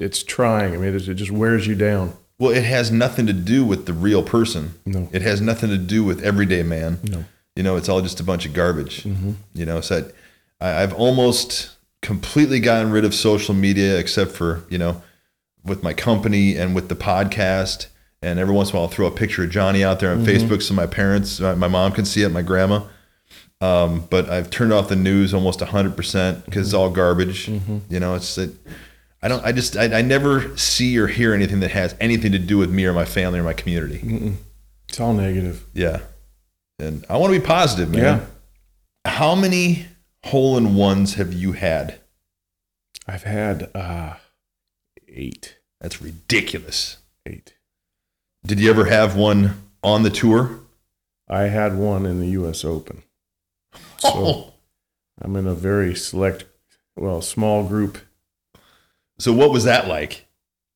it's trying. I mean, it, it just wears you down. Well, it has nothing to do with the real person. No, It has nothing to do with everyday man. no. You know, it's all just a bunch of garbage. Mm-hmm. You know, so I, I've almost completely gotten rid of social media except for, you know, with my company and with the podcast. And every once in a while, I'll throw a picture of Johnny out there on Facebook so my parents, my, my mom can see it, my grandma. Um, but I've turned off the news almost 100% because it's all garbage. You know, it's that I don't, I just, I, I never see or hear anything that has anything to do with me or my family or my community. Mm-mm. It's all negative. Yeah. And I want to be positive, man. Yeah. How many hole in ones have you had? I've had uh, eight, That's ridiculous. eight. Did you ever have one on the tour? I had one in the U.S. Open. So (laughs) I'm in a very select, well, small group. So what was that like?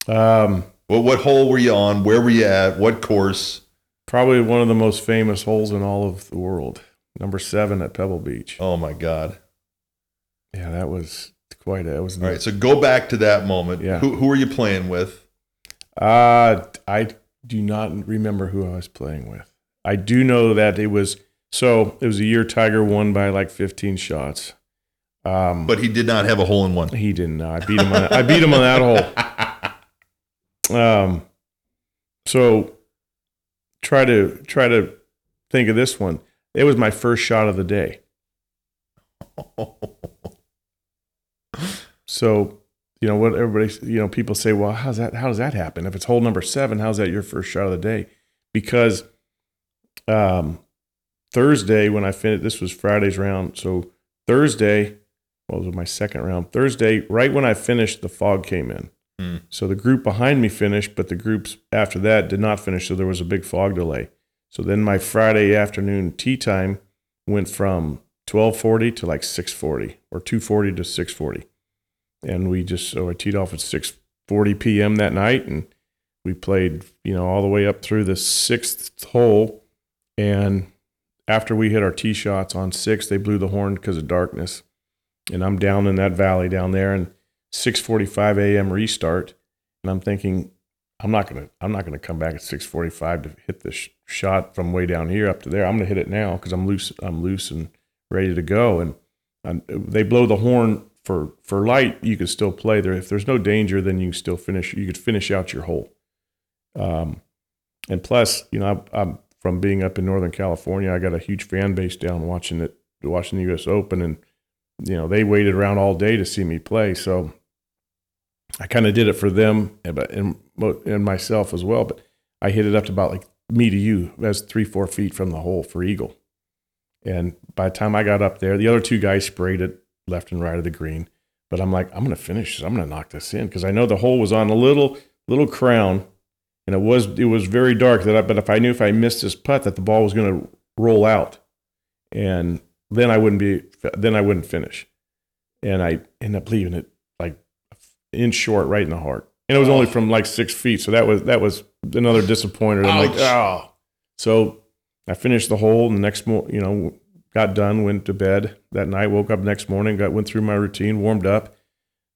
Um, What what hole were you on? Where were you at? What course? Probably one of the most famous holes in all of the world. Number seven at Pebble Beach. Oh my God! Yeah, that was quite. A, it was. All right, so go back to that moment. Yeah. Who who were you playing with? Uh, I do not remember who I was playing with. I do know that it was. So it was a year Tiger won by like 15 shots. Um, But he did not have a hole in one. he didn't. know. I beat him on. I beat him on that hole. (laughs) Um, so try to try to think of this one. It was my first shot of the day. (laughs) So, you know what everybody, you know, people say, well, how's that? How does that happen? If it's hole number seven, how's that your first shot of the day? Because um, Thursday when I finished, this was Friday's round. So Thursday, well, it was my second round. Thursday, right when I finished, the fog came in. Hmm. So the group behind me finished, but the groups after that did not finish. So there was a big fog delay. So then my Friday afternoon tea time went from 1240 to like 640 or 240 to 640. And we just, so I teed off at 640 p.m. that night and we played, you know, all the way up through the sixth hole. And after we hit our tee shots on six, they blew the horn because of darkness. And I'm down in that valley down there and 6:45 a.m. restart. And I'm thinking, I'm not gonna, I'm not gonna come back at 6:45 to hit this sh- shot from way down here up to there. I'm gonna hit it now because I'm loose, I'm loose and ready to go. And um, they blow the horn for for light. You can still play there. If there's no danger, then you still finish. You could finish out your hole. Um, and plus, you know, I'm, I'm from being up in Northern California. I got a huge fan base down watching it, watching the U.S. Open, and you know they waited around all day to see me play. So I kind of did it for them, and and and myself as well. But I hit it up to about like me to you, that's three four feet from the hole for eagle. And by the time I got up there, the other two guys sprayed it left and right of the green. But I'm like, I'm gonna finish. this. I'm gonna knock this in because I know the hole was on a little little crown, and it was it was very dark. That I, but if I knew if I missed this putt that the ball was gonna roll out, and then I wouldn't be then I wouldn't finish, and I end up leaving it in short, right in the heart, and it was only from like six feet. So that was that was another disappointer. I'm like, oh. So I finished the hole, and the next mo you know, got done, went to bed that night, woke up next morning, got went through my routine, warmed up,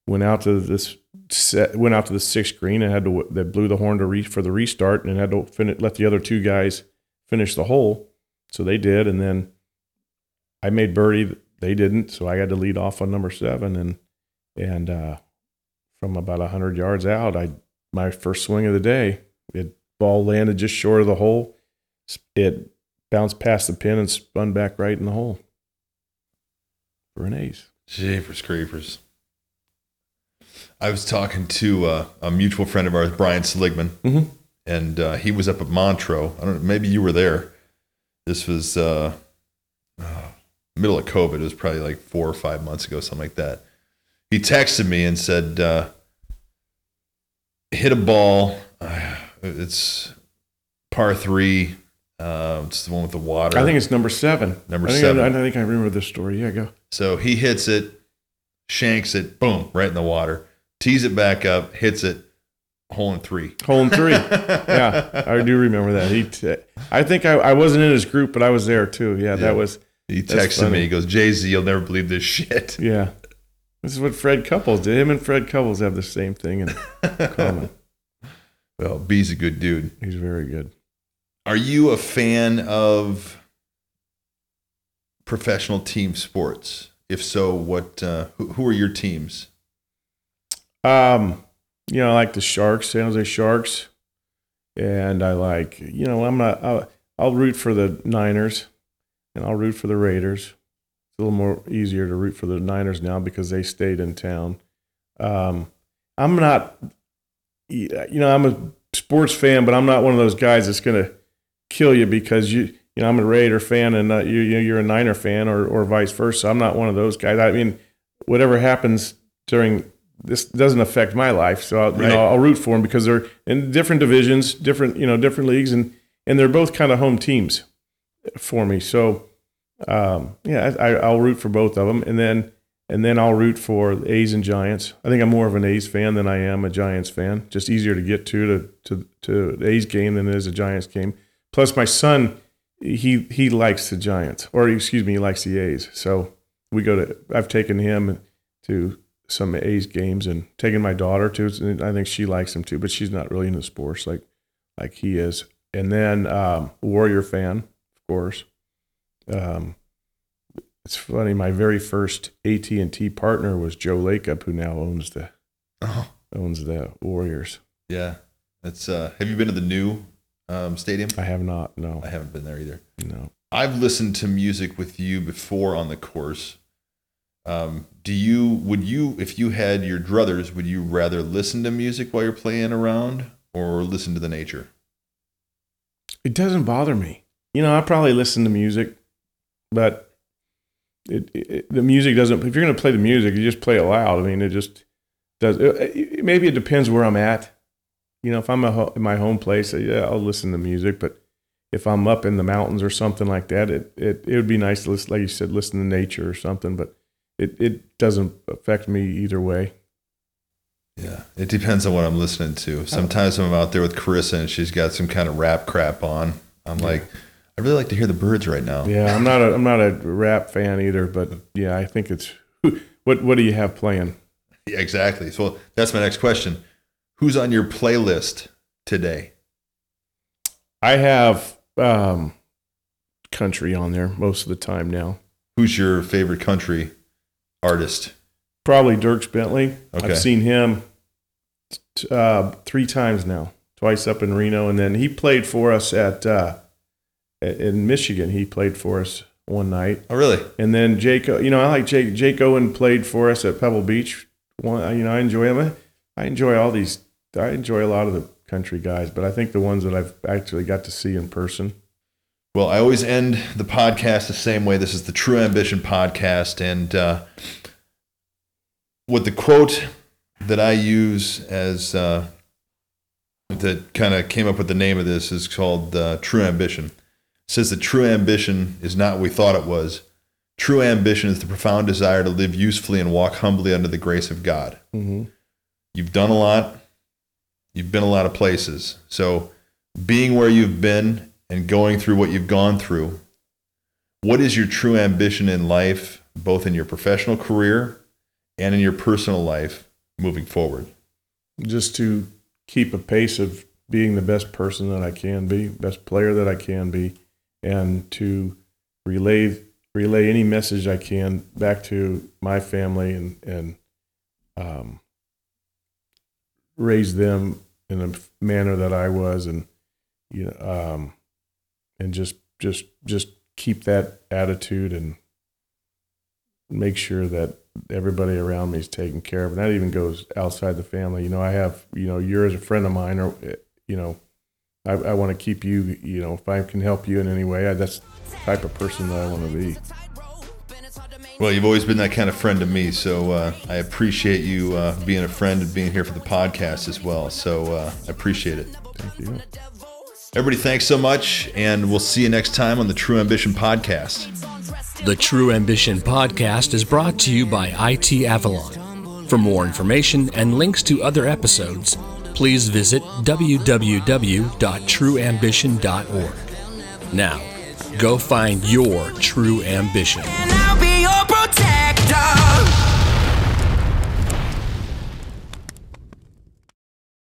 went out to this set, went out to the sixth green, and had to they blew the horn to re, for the restart, and had to finish, let the other two guys finish the hole. So they did, and then I made birdie. They didn't, so I had to lead off on number seven, and and uh, from about hundred yards out, I my first swing of the day, it ball landed just short of the hole. It bounced past the pin and spun back right in the hole for an ace. Jeepers creepers. I was talking to uh, a mutual friend of ours, Brian Seligman, Mhm. and uh, he was up at Montreux. I don't know, maybe you were there. This was uh, uh, middle of COVID. It was probably like four or five months ago, something like that. He texted me and said, uh, "Hit a ball. Uh, it's par three. Uh, it's the one with the water. I think it's number seven. Number I seven. I, I think I remember this story. Yeah, go. So he hits it, shanks it, boom, right in the water, tees it back up, hits it, hole in three. Hole in three. (laughs) yeah, I do remember that. He, t- I think I, I wasn't in his group, but I was there too. Yeah, Yeah. that was. He texted me. He goes, Jay Z, you'll never believe this shit. Yeah, this is what Fred Couples did. Him and Fred Couples have the same thing in common. (laughs) Well, B's a good dude. He's very good. Are you a fan of professional team sports? If so, what? Uh, who, who are your teams? Um, you know, I like the Sharks, San Jose Sharks, and I like, you know, I'm not. I'll, I'll root for the Niners, and I'll root for the Raiders. A little more easier to root for the Niners now because they stayed in town. Um, I'm not, you know, I'm a sports fan, but I'm not one of those guys that's gonna kill you because you, you know, I'm a Raider fan and uh, you, you- you're a Niner fan, or or vice versa. I'm not one of those guys. I mean, whatever happens during this doesn't affect my life, so I'll, you know I'll root for them because they're in different divisions, different you know different leagues, and and they're both kind of home teams for me. So um, yeah, I, I'll root for both of them, and then and then I'll root for the A's and Giants. I think I'm more of an A's fan than I am a Giants fan. Just easier to get to to to, to A's game than it is a Giants game. Plus, my son he he likes the Giants, or excuse me, he likes the A's. So we go to. I've taken him to some A's games and taken my daughter to. I think she likes them too, but she's not really into sports like like he is. And then um, Warrior fan, of course. Um, it's funny. My very first AT and T partner was Joe Lacob, who now owns the Oh, owns the Warriors. yeah. That's. Uh, have you been to the new um, stadium? I have not. No, I haven't been there either. no. I've listened to music with you before on the course. Um, do you would you if you had your druthers would you rather listen to music while you're playing around or listen to the nature? It doesn't bother me. You know, I probably listen to music, but it, it the music doesn't. If you're going to play the music, you just play it loud. I mean, it just does uh, maybe it depends where I'm at. You know, if I'm ho- in my home place, uh, yeah, I'll listen to music. But if I'm up in the mountains or something like that, it it, it would be nice to listen, like you said, listen to nature or something. But it it doesn't affect me either way. Yeah, it depends on what I'm listening to. Sometimes I'm out there with Carissa and she's got some kind of rap crap on. I'm like, I really like to hear the birds right now. Yeah, I'm not a I'm not a rap fan either. But yeah, I think it's what what do you have playing? Yeah, exactly. So that's my next question. Who's on your playlist today? I have um, country on there most of the time now. Who's your favorite country artist? Probably Dierks Bentley. Okay. I've seen him t- uh, three times now, twice up in Reno, and then he played for us at uh, in Michigan. He played for us one night, Oh, really? and then Jake. You know, I like Jake. Jake Owen played for us at Pebble Beach. One, you know, I enjoy him. I enjoy all these. I enjoy a lot of the country guys, but I think the ones that I've actually got to see in person. Well, I always end the podcast the same way. This is the True Ambition podcast. And uh, what the quote that I use as uh, that kind of came up with the name of this is called uh, True Ambition. Says that true ambition is not what we thought it was. True ambition is the profound desire to live usefully and walk humbly under the grace of God. Mm-hmm. You've done a lot. You've been a lot of places. So, being where you've been and going through what you've gone through, what is your true ambition in life, both in your professional career and in your personal life moving forward? just to keep a pace of being the best person that I can be, best player that I can be, and to relay relay any message I can back to my family and and um, raise them in a manner that I was, and you know, um, and just just just keep that attitude and make sure that everybody around me is taken care of. And that even goes outside the family. You know, I have, you know, you're as a friend of mine, or, you know, I, I want to keep you, you know, if I can help you in any way, I, that's the type of person that I want to be. Well, you've always been that kind of friend to me, so uh, I appreciate you uh, being a friend and being here for the podcast as well. So uh, I appreciate it. Thank you. Everybody, thanks so much, and we'll see you next time on the True Ambition podcast. The True Ambition podcast is brought to you by IT Avalon. For more information and links to other episodes, please visit www.trueambition.org. Now, go find your true ambition.